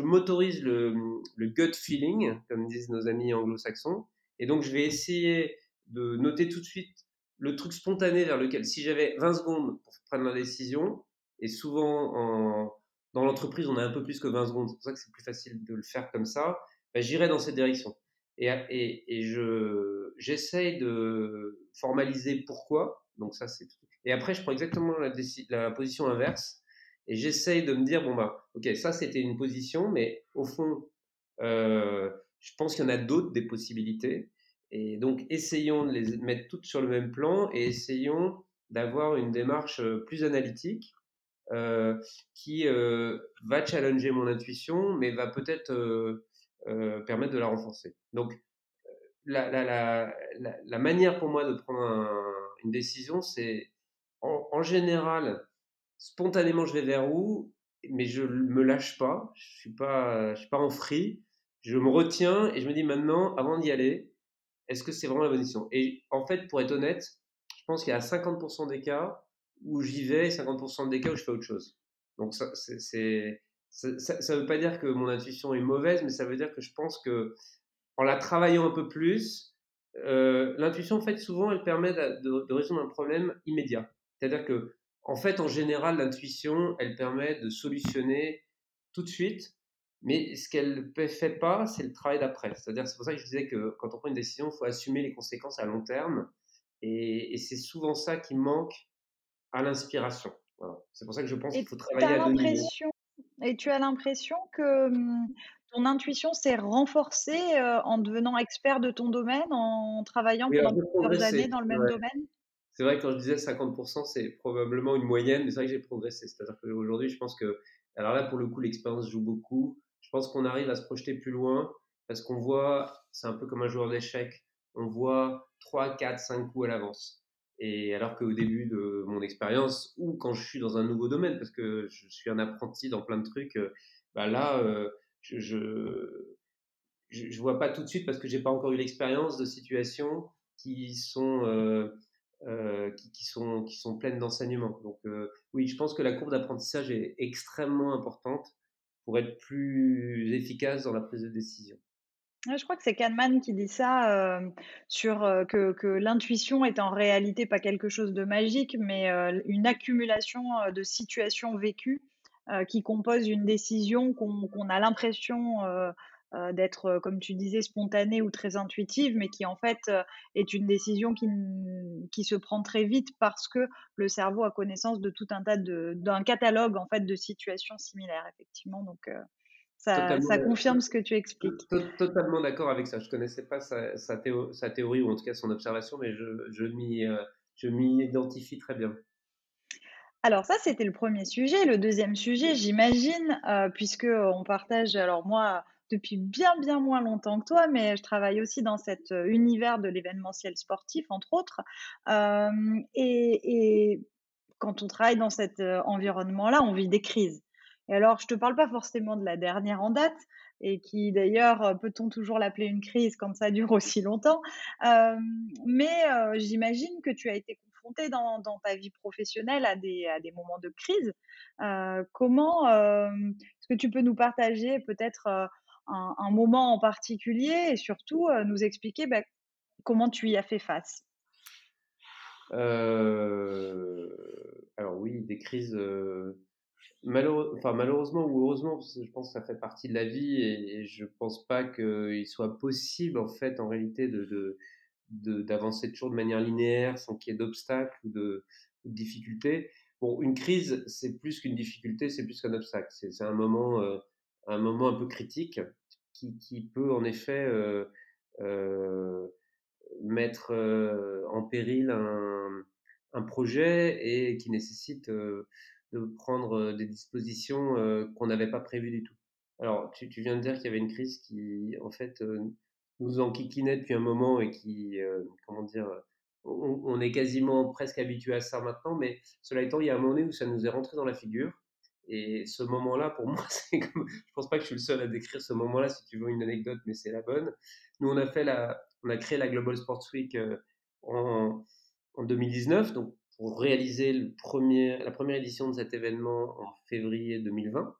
Speaker 2: m'autorise le, gut feeling, comme disent nos amis anglo-saxons. Et donc, je vais essayer de noter tout de suite le truc spontané vers lequel, si j'avais 20 secondes pour prendre la décision, et souvent en, dans l'entreprise, on a un peu plus que 20 secondes, c'est pour ça que c'est plus facile de le faire comme ça, ben, j'irai dans cette direction. Et, je, j'essaye de formaliser pourquoi, donc ça c'est Et après, je prends exactement la, position inverse, et j'essaye de me dire, bon bah, ok, ça c'était une position, mais au fond, euh, je pense qu'il y en a d'autres des possibilités. Et donc, essayons de les mettre toutes sur le même plan et essayons d'avoir une démarche euh, plus analytique euh, qui va challenger mon intuition, mais va peut-être permettre de la renforcer. Donc, la, la, la, manière pour moi de prendre une décision, c'est en, général, spontanément, je vais vers où, mais je me lâche pas, je suis, pas, je suis pas en free, je me retiens et je me dis maintenant, avant d'y aller, est-ce que c'est vraiment la bonne décision? Et en fait, pour être honnête, je pense qu'il y a 50% des cas où j'y vais et 50% des cas où je fais autre chose. Donc ça, ça ne veut pas dire que mon intuition est mauvaise, mais ça veut dire que je pense que en la travaillant un peu plus, euh, l'intuition, en fait, souvent, elle permet de, résoudre un problème immédiat. C'est-à-dire que, en fait, en général, l'intuition, elle permet de solutionner tout de suite, mais ce qu'elle ne fait pas, c'est le travail d'après. C'est-à-dire, c'est pour ça que je disais que quand on prend une décision, il faut assumer les conséquences à long terme. Et, et c'est souvent ça qui manque à l'inspiration. C'est pour ça que je pense qu'il faut travailler à deux niveaux.
Speaker 3: Et tu as l'impression que mmh, ton intuition s'est renforcée en devenant expert de ton domaine, en travaillant pendant plusieurs années dans le même domaine?
Speaker 2: C'est vrai que quand je disais 50%, c'est probablement une moyenne, mais c'est vrai que j'ai progressé. C'est-à-dire qu'aujourd'hui, je pense que, alors là, pour le coup, l'expérience joue beaucoup. Je pense qu'on arrive à se projeter plus loin parce qu'on voit, c'est un peu comme un joueur d'échecs, on voit 3, 4, 5 coups à l'avance. Et alors qu'au début de mon expérience, ou quand je suis dans un nouveau domaine, parce que je suis un apprenti dans plein de trucs, euh, bah là, euh, je, je, vois pas tout de suite parce que j'ai pas encore eu l'expérience de situations qui sont euh, euh, qui, sont qui sont pleines d'enseignements. Donc oui, je pense que la courbe d'apprentissage est extrêmement importante pour être plus efficace dans la prise de décision.
Speaker 3: Je crois que c'est Kahneman qui dit ça, sur, que que l'intuition est en réalité pas quelque chose de magique, mais, une accumulation, de situations vécues, qui composent une décision qu'on a l'impression, d'être, comme tu disais, spontanée ou très intuitive, mais qui en fait, est une décision qui qui se prend très vite parce que le cerveau a connaissance de tout un tas de d'un catalogue en fait de situations similaires effectivement donc, ça, ça, confirme ce que tu expliques.
Speaker 2: Totalement d'accord avec ça. Je ne connaissais pas sa, sa, sa, théorie ou en tout cas son observation, mais je, je m'y euh, identifie très bien.
Speaker 3: Alors ça, c'était le premier sujet. Le deuxième sujet, j'imagine, euh, puisque on partage, alors moi, depuis bien, bien moins longtemps que toi, mais je travaille aussi dans cet euh, univers de l'événementiel sportif, entre autres. Euh, et, quand on travaille dans cet euh, environnement-là, on vit des crises. Et alors, je te parle pas forcément de la dernière en date, et qui d'ailleurs, peut-on toujours l'appeler une crise quand ça dure aussi longtemps Mais j'imagine que tu as été confronté dans, ta vie professionnelle à des, à des moments de crise. Comment est-ce que tu peux nous partager peut-être un, moment en particulier et surtout nous expliquer bah, comment tu y as fait face
Speaker 2: Alors oui, des crises enfin, malheureusement ou heureusement, je pense que ça fait partie de la vie et, je pense pas qu'il soit possible en fait en réalité d'avancer toujours de manière linéaire sans qu'il y ait d'obstacles ou de, difficultés. Bon, une crise, c'est plus qu'une difficulté, c'est plus qu'un obstacle. C'est, un euh, un moment un peu critique qui, peut en effet euh, euh, mettre en péril un, projet et qui nécessite de prendre des dispositions qu'on n'avait pas prévues du tout. Alors, tu, viens de dire qu'il y avait une crise qui, en fait, nous enquiquinait depuis un moment et qui, comment dire, on, est quasiment presque habitué à ça maintenant, mais cela étant, il y a un moment où ça nous est rentré dans la figure. Et ce moment-là, pour moi, c'est comme, je pense pas que je suis le seul à décrire ce moment-là, si tu veux une anecdote, mais c'est la bonne. Nous, on a fait la, on a créé la Global Sports Week euh, en, en 2019, donc pour réaliser la première édition de cet événement en février 2020.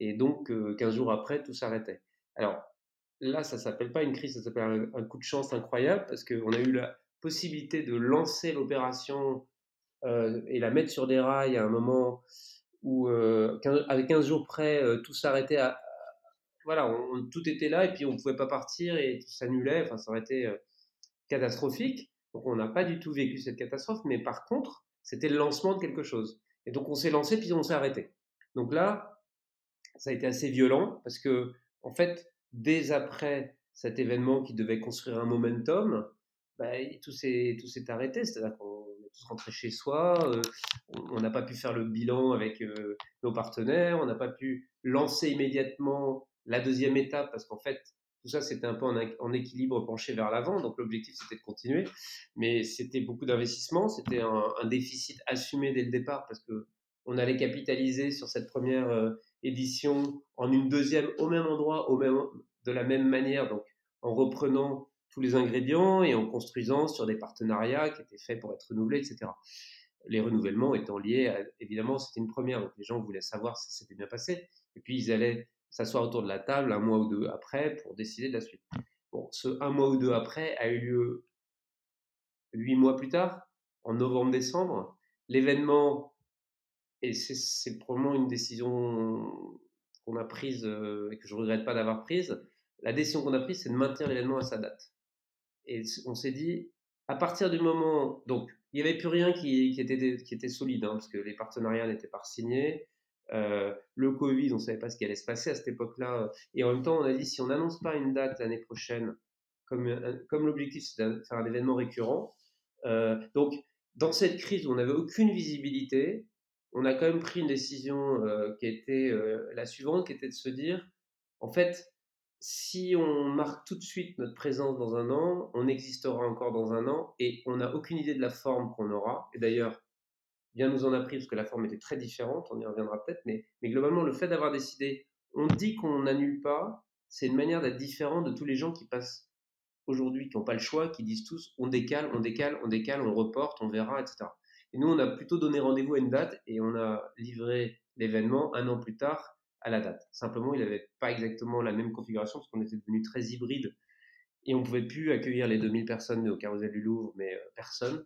Speaker 2: Et donc, 15 euh, jours après, tout s'arrêtait. Alors, là, ça s'appelle pas une crise, ça s'appelle un, coup de chance incroyable parce qu'on a eu la possibilité de lancer l'opération euh, et la mettre sur des rails à un moment où, euh, avec 15 jours près, tout s'arrêtait. Voilà, tout était là et puis on pouvait pas partir et tout s'annulait. Enfin, ça aurait été catastrophique. Donc on n'a pas du tout vécu cette catastrophe, mais par contre, c'était le lancement de quelque chose. Et donc on s'est lancé, puis on s'est arrêté. Donc là, ça a été assez violent parce que, en fait, dès après cet événement qui devait construire un momentum, bah, tout s'est arrêté. C'est-à-dire qu'on tous chez soi, euh, on n'a pas pu faire le bilan avec euh, nos partenaires, on n'a pas pu lancer immédiatement la deuxième étape parce qu'en fait, tout ça, c'était un peu en, équilibre penché vers l'avant. Donc, l'objectif, c'était de continuer. Mais c'était beaucoup d'investissement. C'était un, déficit assumé dès le départ parce que on allait capitaliser sur cette première euh, édition en une deuxième au même endroit, au même, de la même manière. Donc, en reprenant tous les ingrédients et en construisant sur des partenariats qui étaient faits pour être renouvelés, etc. Les renouvellements étant liés évidemment, c'était une première. Donc, les gens voulaient savoir si c'était bien passé. Et puis, ils allaient s'asseoir autour de la table un mois ou deux après pour décider de la suite. Bon, ce un mois ou deux après a eu lieu huit mois plus tard, en novembre-décembre. L'événement, et c'est probablement une décision qu'on a prise euh, et que je regrette pas d'avoir prise, la décision qu'on a prise, c'est de maintenir l'événement à sa date. Et on s'est dit, à partir du moment, donc il n'y avait plus rien qui, était, solide, hein, parce que les partenariats n'étaient pas signés, euh, le Covid, on ne savait pas ce qui allait se passer à cette époque-là. Et en même temps, on a dit si on n'annonce pas une date l'année prochaine, comme, euh, comme l'objectif c'est de faire un événement récurrent. Euh, donc, dans cette crise où on n'avait aucune visibilité, on a quand même pris une décision qui était la suivante, qui était de se dire, en fait, si on marque tout de suite notre présence dans un an, on existera encore dans un an et on n'a aucune idée de la forme qu'on aura. Et d'ailleurs, bien nous en a pris parce que la forme était très différente, on y reviendra peut-être, mais, mais globalement, le fait d'avoir décidé, on dit qu'on n'annule pas, c'est une manière d'être différent de tous les gens qui passent aujourd'hui, qui n'ont pas le choix, qui disent tous on décale, on décale, on décale, on reporte, on verra, etc. Et nous, on a plutôt donné rendez-vous à une date et on a livré l'événement un an plus tard à la date. Simplement, il n'avait pas exactement la même configuration parce qu'on était devenu très hybride et on ne pouvait plus accueillir les 2000 personnes au Carousel du Louvre, mais euh, personne.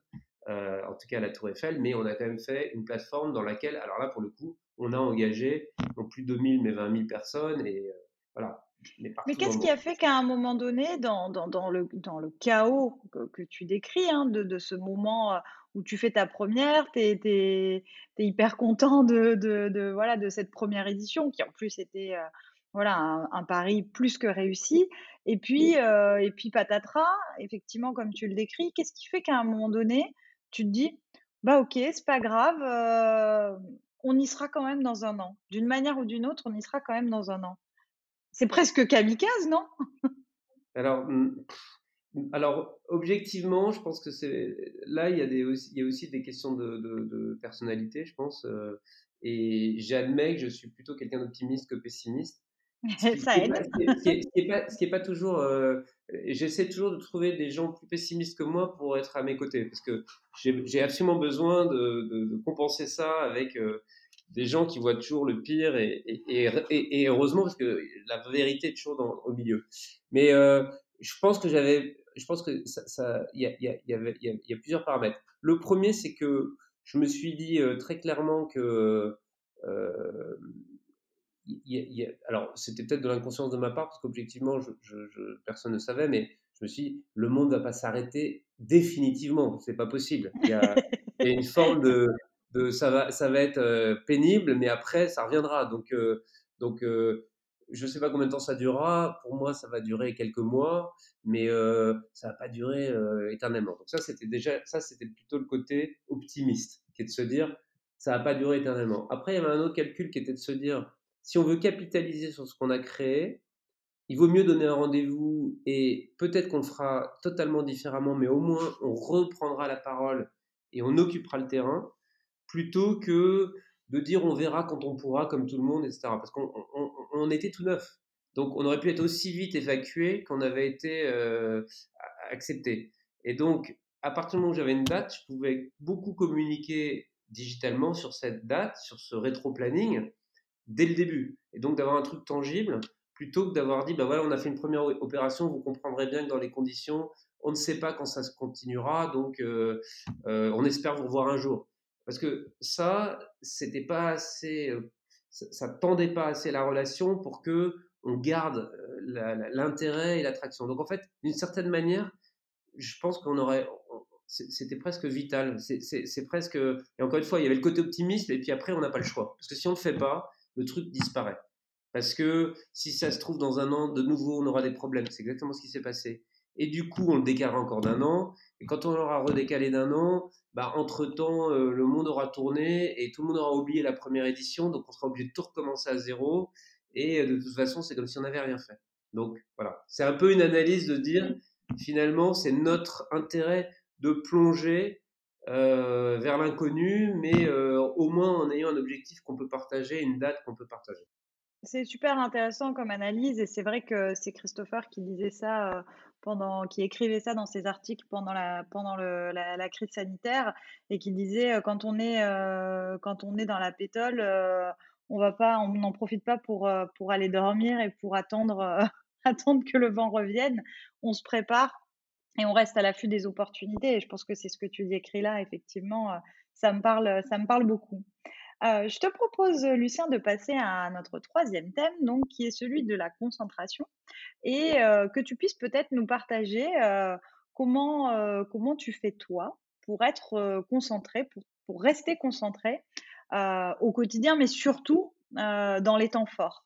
Speaker 2: Euh, en tout cas à la Tour Eiffel, mais on a quand même fait une plateforme dans laquelle, alors là pour le coup, on a engagé non plus 2000 mais 20 000 personnes et euh, voilà.
Speaker 3: Mais, qu'est-ce qui a fait qu'à un moment donné, dans, dans, dans, le, dans le chaos que, tu décris, hein, de, de, ce moment où tu fais ta première, tu es, es, hyper content de, de, voilà, de cette première édition qui en plus était voilà, un, un, pari plus que réussi. Et puis, et puis patatras, effectivement, comme tu le décris, qu'est-ce qui fait qu'à un moment donné, tu te dis, bah ok, c'est pas grave, euh, on y sera quand même dans un an. D'une manière ou d'une autre, on y sera quand même dans un an. C'est presque kamikaze, non?
Speaker 2: Alors, alors, objectivement, je pense que c'est là, il y, a des, il y a aussi des questions de, de, personnalité, je pense. Euh, et j'admets que je suis plutôt quelqu'un d'optimiste que pessimiste.
Speaker 3: Ça aide.
Speaker 2: Ce qui n'est pas, toujours. Euh, j'essaie toujours de trouver des gens plus pessimistes que moi pour être à mes côtés, parce que j'ai absolument besoin de, compenser ça avec euh, des gens qui voient toujours le pire, et, et, heureusement, parce que la vérité est toujours dans, au milieu. Mais je pense que j'avais. Je pense que ça. Il y, a, plusieurs paramètres. Le premier, c'est que je me suis dit très clairement que alors c'était peut-être de l'inconscience de ma part parce qu'objectivement, je, personne ne savait, mais je me suis dit, le monde ne va pas s'arrêter définitivement, c'est pas possible. Il y, a, une forme de, ça va, ça va être euh, pénible, mais après ça reviendra. Donc, euh, donc euh, je ne sais pas combien de temps ça durera. Pour moi, ça va durer quelques mois, mais ça va pas durer éternellement. Donc ça, c'était déjà, ça c'était plutôt le côté optimiste, qui est de se dire, ça va pas durer éternellement. Après, il y avait un autre calcul qui était de se dire si on veut capitaliser sur ce qu'on a créé, il vaut mieux donner un rendez-vous et peut-être qu'on fera totalement différemment, mais au moins on reprendra la parole et on occupera le terrain, plutôt que de dire on verra quand on pourra, comme tout le monde, etc. Parce qu'on était tout neuf. Donc on aurait pu être aussi vite évacué qu'on avait été euh, accepté. Et donc, à partir du moment où j'avais une date, je pouvais beaucoup communiquer digitalement sur cette date, sur ce rétro-planning, dès le début. Et donc d'avoir un truc tangible, plutôt que d'avoir dit, bah voilà, on a fait une première opération, vous comprendrez bien que dans les conditions, on ne sait pas quand ça se continuera, donc euh, euh, on espère vous revoir un jour. Parce que ça, c'était pas assez, euh, ça, tendait pas assez la relation pour que on garde l'intérêt et l'attraction. Donc en fait, d'une certaine manière, je pense qu'on aurait, c'était presque vital. C'est presque, et encore une fois, il y avait le côté optimiste, et puis après, on n'a pas le choix. Parce que si on ne le fait pas, le truc disparaît. Parce que si ça se trouve dans un an, de nouveau, on aura des problèmes. C'est exactement ce qui s'est passé. Et du coup, on le décalera encore d'un an. Et quand on l'aura redécalé d'un an, bah, entre-temps, euh, le monde aura tourné et tout le monde aura oublié la première édition. Donc, on sera obligé de tout recommencer à zéro. Et euh, de toute façon, c'est comme si on n'avait rien fait. Donc, voilà. C'est un peu une analyse de dire, finalement, c'est notre intérêt de plonger euh, vers l'inconnu, mais au moins en ayant un objectif qu'on peut partager, une date qu'on peut partager.
Speaker 3: C'est super intéressant comme analyse et c'est vrai que c'est Christopher qui disait ça pendant, qui écrivait ça dans ses articles pendant la, pendant la, crise sanitaire et qui disait quand on est, quand on est dans la pétole, on va pas, on n'en profite pas pour, pour aller dormir et pour attendre, attendre que le vent revienne. On se prépare et on reste à l'affût des opportunités. Et je pense que c'est ce que tu décris là, effectivement, ça me parle, ça me parle beaucoup. Euh, je te propose, Lucien, de passer à notre troisième thème, donc qui est celui de la concentration, et euh, que tu puisses peut-être nous partager euh, comment, comment tu fais toi pour être concentré, pour, pour rester concentré au quotidien, mais surtout dans les temps forts.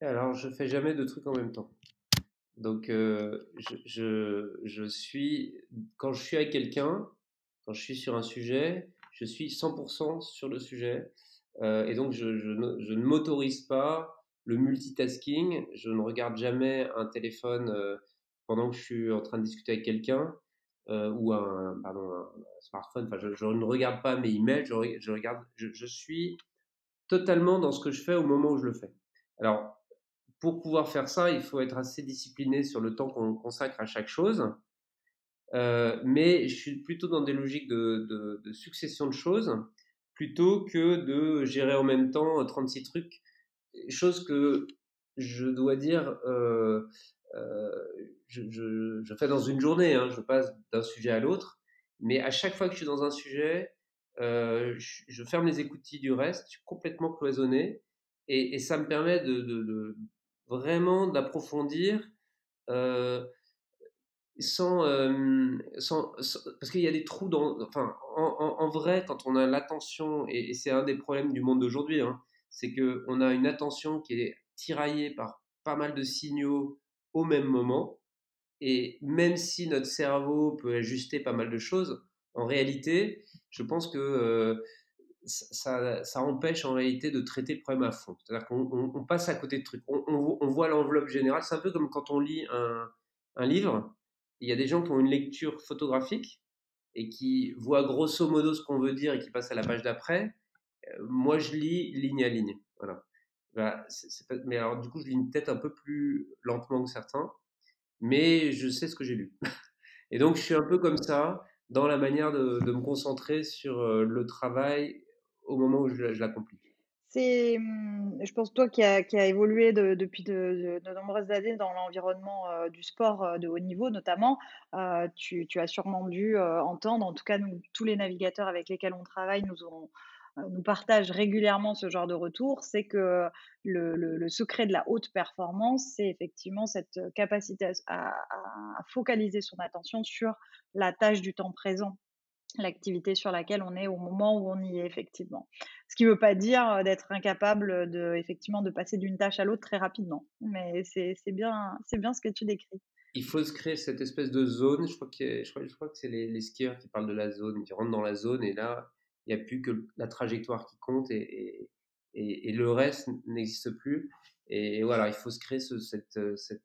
Speaker 2: Alors, je fais jamais de trucs en même temps. Donc, je, je, je suis, quand je suis avec quelqu'un, quand je suis sur un sujet, je suis 100% sur le sujet. Euh, et donc, je, ne, m'autorise pas le multitasking. Je ne regarde jamais un téléphone euh, pendant que je suis en train de discuter avec quelqu'un euh, ou un, smartphone. Enfin, je, ne regarde pas mes emails. Je, je regarde. Je, suis totalement dans ce que je fais au moment où je le fais. Alors, pour pouvoir faire ça, il faut être assez discipliné sur le temps qu'on consacre à chaque chose. Mais je suis plutôt dans des logiques de, de succession de choses plutôt que de gérer en même temps 36 euh, trucs. Chose que je dois dire, euh, euh, je, fais dans une journée, hein, je passe d'un sujet à l'autre, mais à chaque fois que je suis dans un sujet, je, ferme les écoutilles du reste, je suis complètement cloisonné, et, ça me permet de, vraiment d'approfondir sans, sans, parce qu'il y a des trous dans, enfin, en, vrai, quand on a l'attention, et, c'est un des problèmes du monde d'aujourd'hui, hein, c'est que on a une attention qui est tiraillée par pas mal de signaux au même moment, et même si notre cerveau peut ajuster pas mal de choses, en réalité, je pense que ça, ça, empêche en réalité de traiter le problème à fond. C'est-à-dire qu'on passe à côté de trucs. On, voit l'enveloppe générale. C'est un peu comme quand on lit un livre il y a des gens qui ont une lecture photographique et qui voient grosso modo ce qu'on veut dire et qui passent à la page d'après. Euh, moi, je lis ligne à ligne. Voilà. Bah, mais alors, du coup, je lis une tête un peu plus lentement que certains, mais je sais ce que j'ai lu. et donc, je suis un peu comme ça dans la manière de, me concentrer sur euh, le travail au moment où je l'accomplis.
Speaker 3: C'est, mmh, je pense, toi qui a, qui a évolué depuis de, nombreuses années dans l'environnement euh, du sport euh, de haut niveau, notamment, euh, tu, tu as sûrement dû entendre, en tout cas, nous, tous les navigateurs avec lesquels on travaille nous, nous partagent régulièrement ce genre de retour, c'est que le, le, secret de la haute performance, c'est effectivement cette capacité à focaliser son attention sur la tâche du temps présent l'activité sur laquelle on est au moment où on y est effectivement. Ce qui ne veut pas dire d'être incapable de effectivement de passer d'une tâche à l'autre très rapidement, mais c'est bien bien ce que tu décris.
Speaker 2: Il faut se créer cette espèce de zone. Je crois que je crois, je crois que c'est les, les, skieurs qui parlent de la zone, qui rentrent dans la zone et là il n'y a plus que la trajectoire qui compte et, et, le reste n'existe plus. et, voilà, il faut se créer ce, cette, cette,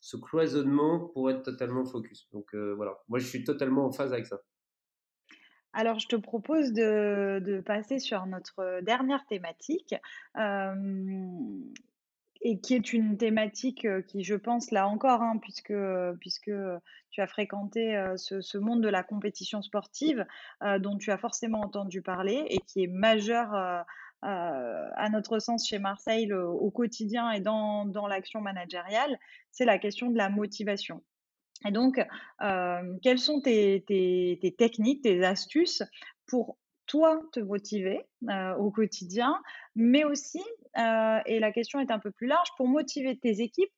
Speaker 2: ce cloisonnement pour être totalement focus. Donc voilà, moi je suis totalement en phase avec ça.
Speaker 3: Alors, je te propose de, passer sur notre dernière thématique et qui est une thématique qui, je pense, là encore, hein, puisque, puisque tu as fréquenté ce, monde de la compétition sportive, dont tu as forcément entendu parler et qui est majeur à notre sens chez Marseille au quotidien et dans l'action managériale, c'est la question de la motivation. Et donc, quelles sont tes, techniques, tes astuces pour toi te motiver au quotidien, mais aussi, et la question est un peu plus large, pour motiver tes équipes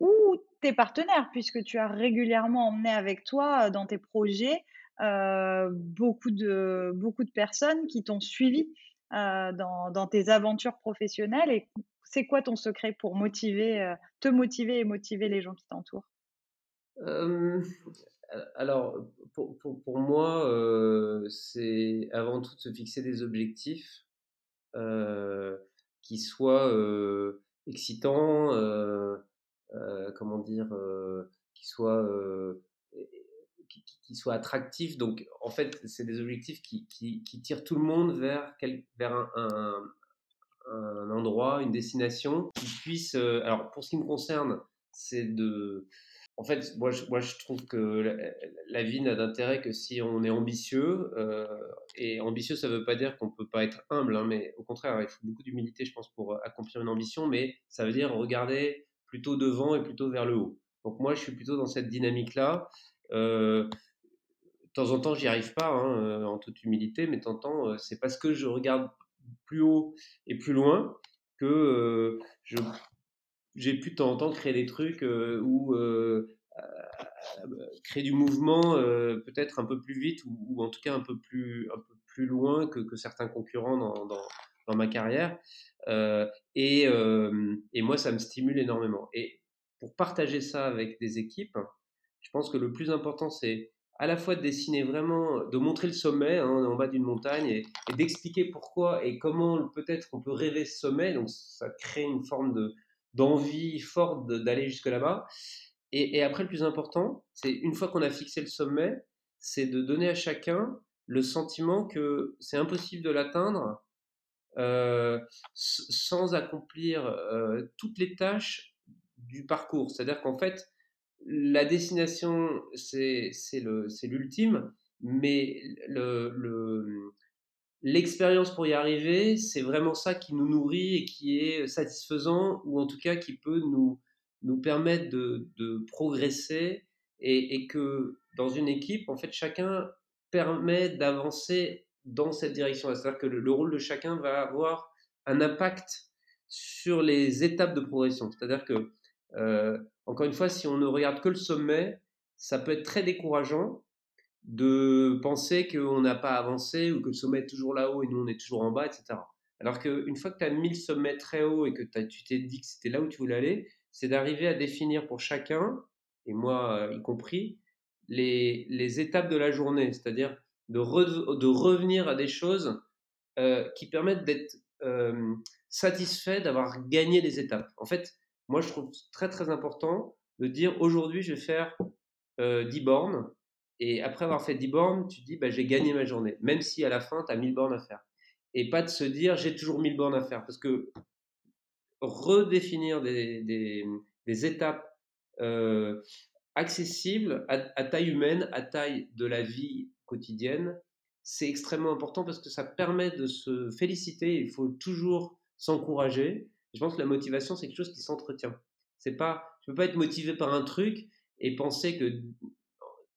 Speaker 3: ou tes partenaires, puisque tu as régulièrement emmené avec toi dans tes projets beaucoup, de, beaucoup de personnes qui t'ont suivi dans, dans, tes aventures professionnelles. Et c'est quoi ton secret pour motiver, te motiver et motiver les gens qui t'entourent?
Speaker 2: Alors, pour, pour, pour moi, c'est avant tout de se fixer des objectifs qui soient excitants, comment dire, qui soient, qui, soient attractifs. Donc, en fait, c'est des objectifs qui, qui, qui, tirent tout le monde vers, quel, vers un, un, endroit, une destination qui puisse. alors, pour ce qui me concerne, c'est de en fait, moi je, trouve que la, vie n'a d'intérêt que si on est ambitieux. Euh, et ambitieux, ça ne veut pas dire qu'on ne peut pas être humble, hein, mais au contraire, il faut beaucoup d'humilité, je pense, pour accomplir une ambition. Mais ça veut dire regarder plutôt devant et plutôt vers le haut. Donc moi, je suis plutôt dans cette dynamique-là. Euh, de temps en temps, j'y arrive pas, hein, euh, en toute humilité, mais de temps en temps, c'est parce que je regarde plus haut et plus loin que je j'ai pu de temps en temps créer des trucs euh, ou euh, créer du mouvement euh, peut-être un peu plus vite ou, en tout cas un peu plus, un peu plus loin que, certains concurrents dans, dans, dans ma carrière. Et, et, moi, ça me stimule énormément. Et pour partager ça avec des équipes, je pense que le plus important, c'est à la fois de dessiner vraiment, de montrer le sommet hein, en bas d'une montagne et, et d'expliquer pourquoi et comment peut-être on peut rêver ce sommet. Donc ça crée une forme de, d'envie forte d'aller jusque là-bas. Et, après, le plus important, c'est une fois qu'on a fixé le sommet, c'est de donner à chacun le sentiment que c'est impossible de l'atteindre euh, sans accomplir euh, toutes les tâches du parcours. C'est-à-dire qu'en fait, la destination, c'est l'ultime, mais le, le, l'expérience pour y arriver, c'est vraiment ça qui nous nourrit et qui est satisfaisant, ou en tout cas qui peut nous, nous permettre de, de progresser et, et, que dans une équipe, en fait, chacun permet d'avancer dans cette direction. C'est-à-dire que le, rôle de chacun va avoir un impact sur les étapes de progression. C'est-à-dire que, euh, encore une fois, si on ne regarde que le sommet, ça peut être très décourageant de penser qu'on n'a pas avancé ou que le sommet est toujours là-haut et nous on est toujours en bas, etc. Alors qu'une fois que tu as mis le sommet très haut et que tu t'es dit que c'était là où tu voulais aller, c'est d'arriver à définir pour chacun, et moi euh, y compris, les, les, étapes de la journée, c'est-à-dire de, de, revenir à des choses euh, qui permettent d'être euh, satisfait d'avoir gagné des étapes. En fait, moi je trouve très très important de dire aujourd'hui je vais faire 10 bornes et après avoir fait 10 bornes, tu te dis, bah, j'ai gagné ma journée, même si à la fin, tu as 1000 bornes à faire. Et pas de se dire, j'ai toujours 1000 bornes à faire. Parce que redéfinir des, des, étapes euh, accessibles à, à, taille humaine, à taille de la vie quotidienne, c'est extrêmement important parce que ça permet de se féliciter. Il faut toujours s'encourager. Je pense que la motivation, c'est quelque chose qui s'entretient. C'est pas, je peux pas être motivé par un truc et penser que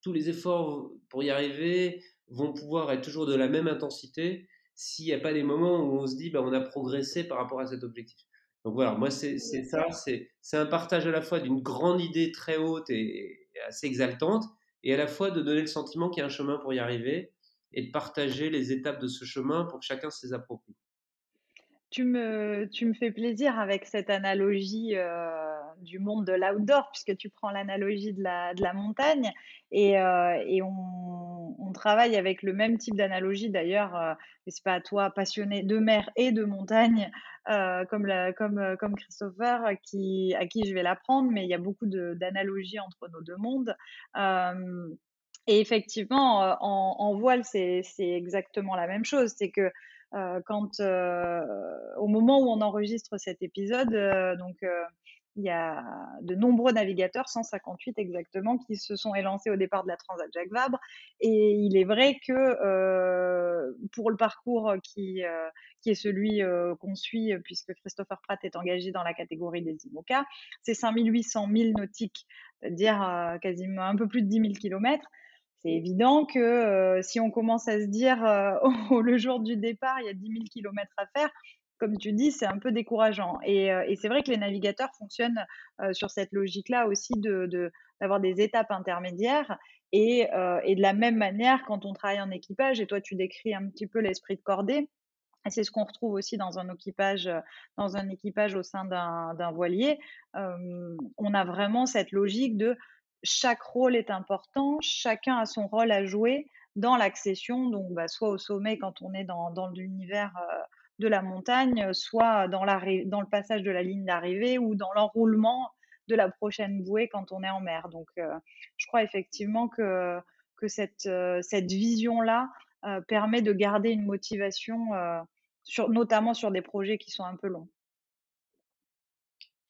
Speaker 2: tous les efforts pour y arriver vont pouvoir être toujours de la même intensité s'il n'y a pas des moments où on se dit bah, on a progressé par rapport à cet objectif. Donc voilà, moi c'est ça, c'est un partage à la fois d'une grande idée très haute et, assez exaltante, et à la fois de donner le sentiment qu'il y a un chemin pour y arriver et de partager les étapes de ce chemin pour que chacun les approprie.
Speaker 3: Tu me, tu me fais plaisir avec cette analogie euh, du monde de l'outdoor, puisque tu prends l'analogie de la, de la montagne. Et, et on, on, travaille avec le même type d'analogie d'ailleurs, euh, c'est pas toi, passionné de mer et de montagne, comme, la, comme, comme Christopher, qui, à qui je vais l'apprendre, mais il y a beaucoup d'analogies entre nos deux mondes. et effectivement, en, voile, c'est exactement la même chose. C'est que euh, quand, euh, au moment où on enregistre cet épisode, euh, donc il y a de nombreux navigateurs, 158 exactement, qui se sont élancés au départ de la Transat Jacques Vabre. Et il est vrai que euh, pour le parcours qui, euh, est celui euh, qu'on suit, puisque Christopher Pratt est engagé dans la catégorie des IMOCA, c'est 5800 milles nautiques, c'est-à-dire quasiment un peu plus de 10 000 kilomètres c'est évident que si on commence à se dire le jour du départ, il y a 10 000 km à faire, comme tu dis, c'est un peu décourageant. Et, euh, c'est vrai que les navigateurs fonctionnent sur cette logique-là aussi d'avoir des étapes intermédiaires. Et, et, de la même manière, quand on travaille en équipage, et toi tu décris un petit peu l'esprit de cordée, c'est ce qu'on retrouve aussi dans un équipage, dans un équipage au sein d'un, voilier. on a vraiment cette logique de chaque rôle est important, chacun a son rôle à jouer dans l'accession, donc bah, soit au sommet quand on est dans, dans l'univers euh, de la montagne, soit dans, la, dans le passage de la ligne d'arrivée ou dans l'enroulement de la prochaine bouée quand on est en mer. Donc euh, je crois effectivement que, que cette, euh, cette vision-là permet de garder une motivation, sur, notamment sur des projets qui sont un peu longs.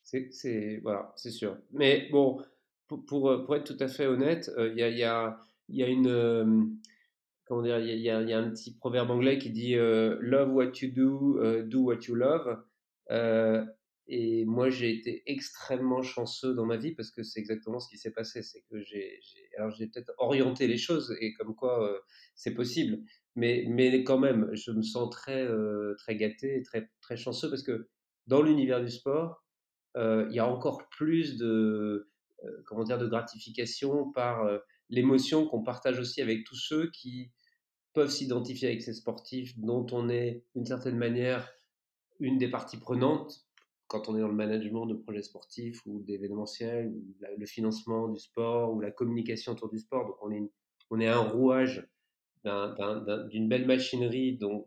Speaker 2: C'est voilà, c'est sûr. Mais bon, pour, euh, pour, être tout à fait honnête, euh, il y, a, y, a, une. Euh, comment dire Il y, a un petit proverbe anglais qui dit Love what you do, do what you love. et moi, j'ai été extrêmement chanceux dans ma vie parce que c'est exactement ce qui s'est passé. C'est que j'ai. Alors, j'ai peut-être orienté les choses et comme quoi c'est possible. Mais, mais quand même, je me sens très, très gâté et très, très chanceux parce que dans l'univers du sport, il y a encore plus de euh, comment dire, de gratification par euh, l'émotion qu'on partage aussi avec tous ceux qui peuvent s'identifier avec ces sportifs dont on est d'une certaine manière une des parties prenantes quand on est dans le management de projets sportifs ou d'événementiels, le financement du sport ou la communication autour du sport. Donc on est, on est un rouage d'une belle machinerie dont,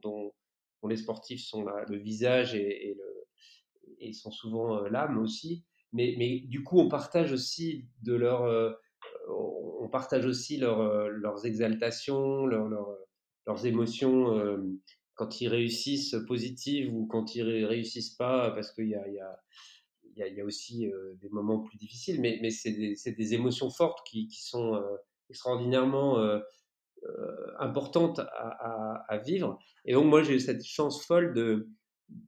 Speaker 2: les sportifs sont le visage et, et, sont souvent euh, l'âme aussi mais, du coup, on partage aussi de leur, euh, on partage aussi leur, euh, leurs exaltations, leur, leurs émotions euh, quand ils réussissent positives ou quand ils réussissent pas, parce qu'il y a, y a y, y a, aussi des moments plus difficiles, mais, mais c'est des, des, émotions fortes qui, qui sont extraordinairement importantes à, à, à, vivre. Et donc moi j'ai eu cette chance folle de,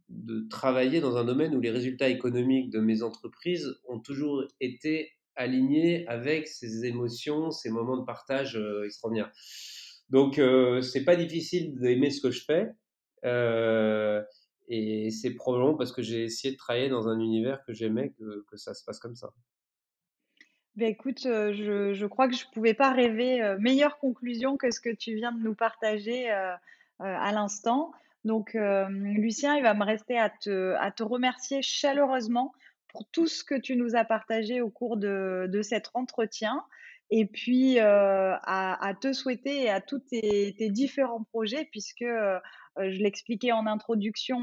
Speaker 2: de travailler dans un domaine où les résultats économiques de mes entreprises ont toujours été alignés avec ces émotions, ces moments de partage euh, extraordinaires. Donc, euh, c'est pas difficile d'aimer ce que je fais. Euh, et c'est probablement parce que j'ai essayé de travailler dans un univers que j'aimais que, ça se passe comme ça.
Speaker 3: Ben écoute, je, je, crois que je pouvais pas rêver meilleure conclusion que ce que tu viens de nous partager à l'instant. Donc, euh, Lucien, il va me rester à te, à te remercier chaleureusement pour tout ce que tu nous as partagé au cours de, de cet entretien. Et puis, euh, à, te souhaiter et à tous tes, différents projets, puisque euh, je l'expliquais en introduction,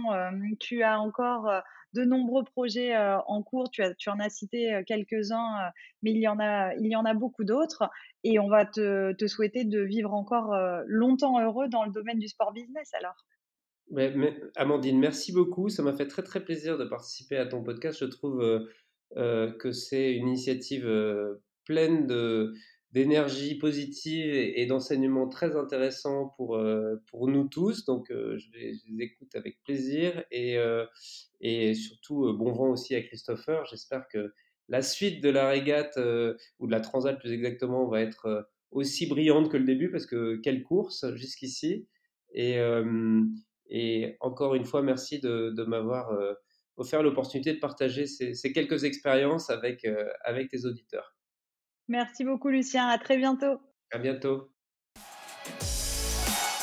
Speaker 3: tu as encore de nombreux projets en cours. Tu, as, tu en as cité quelques-uns, mais il y en a, il y en a beaucoup d'autres. Et on va te, te souhaiter de vivre encore longtemps heureux dans le domaine du sport business alors.
Speaker 2: Amandine, merci beaucoup. Ça m'a fait très très plaisir de participer à ton podcast. Je trouve euh, euh, que c'est une initiative euh, pleine d'énergie positive et, d'enseignements très intéressants pour, pour nous tous. Donc, je, les, écoute avec plaisir et, et surtout, bon vent aussi à Christopher. J'espère que la suite de la régate, ou de la transat plus exactement, va être aussi brillante que le début parce que quelle course jusqu'ici. Et, et encore une fois, merci de, m'avoir euh, offert l'opportunité de partager ces, quelques expériences avec, euh, avec tes auditeurs.
Speaker 3: Merci beaucoup, Lucien. À très bientôt.
Speaker 2: À bientôt.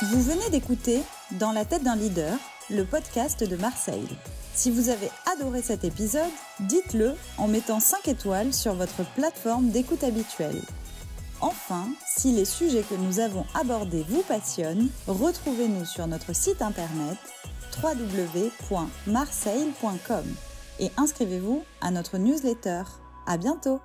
Speaker 3: Vous venez d'écouter Dans la tête d'un leader, le podcast de Marseille. Si vous avez
Speaker 1: adoré cet épisode, dites-le en mettant 5 étoiles sur votre plateforme d'écoute habituelle. Enfin, si les sujets que nous avons abordés vous passionnent, retrouvez-nous sur notre site internet www.marseille.com et inscrivez-vous à notre newsletter. À bientôt!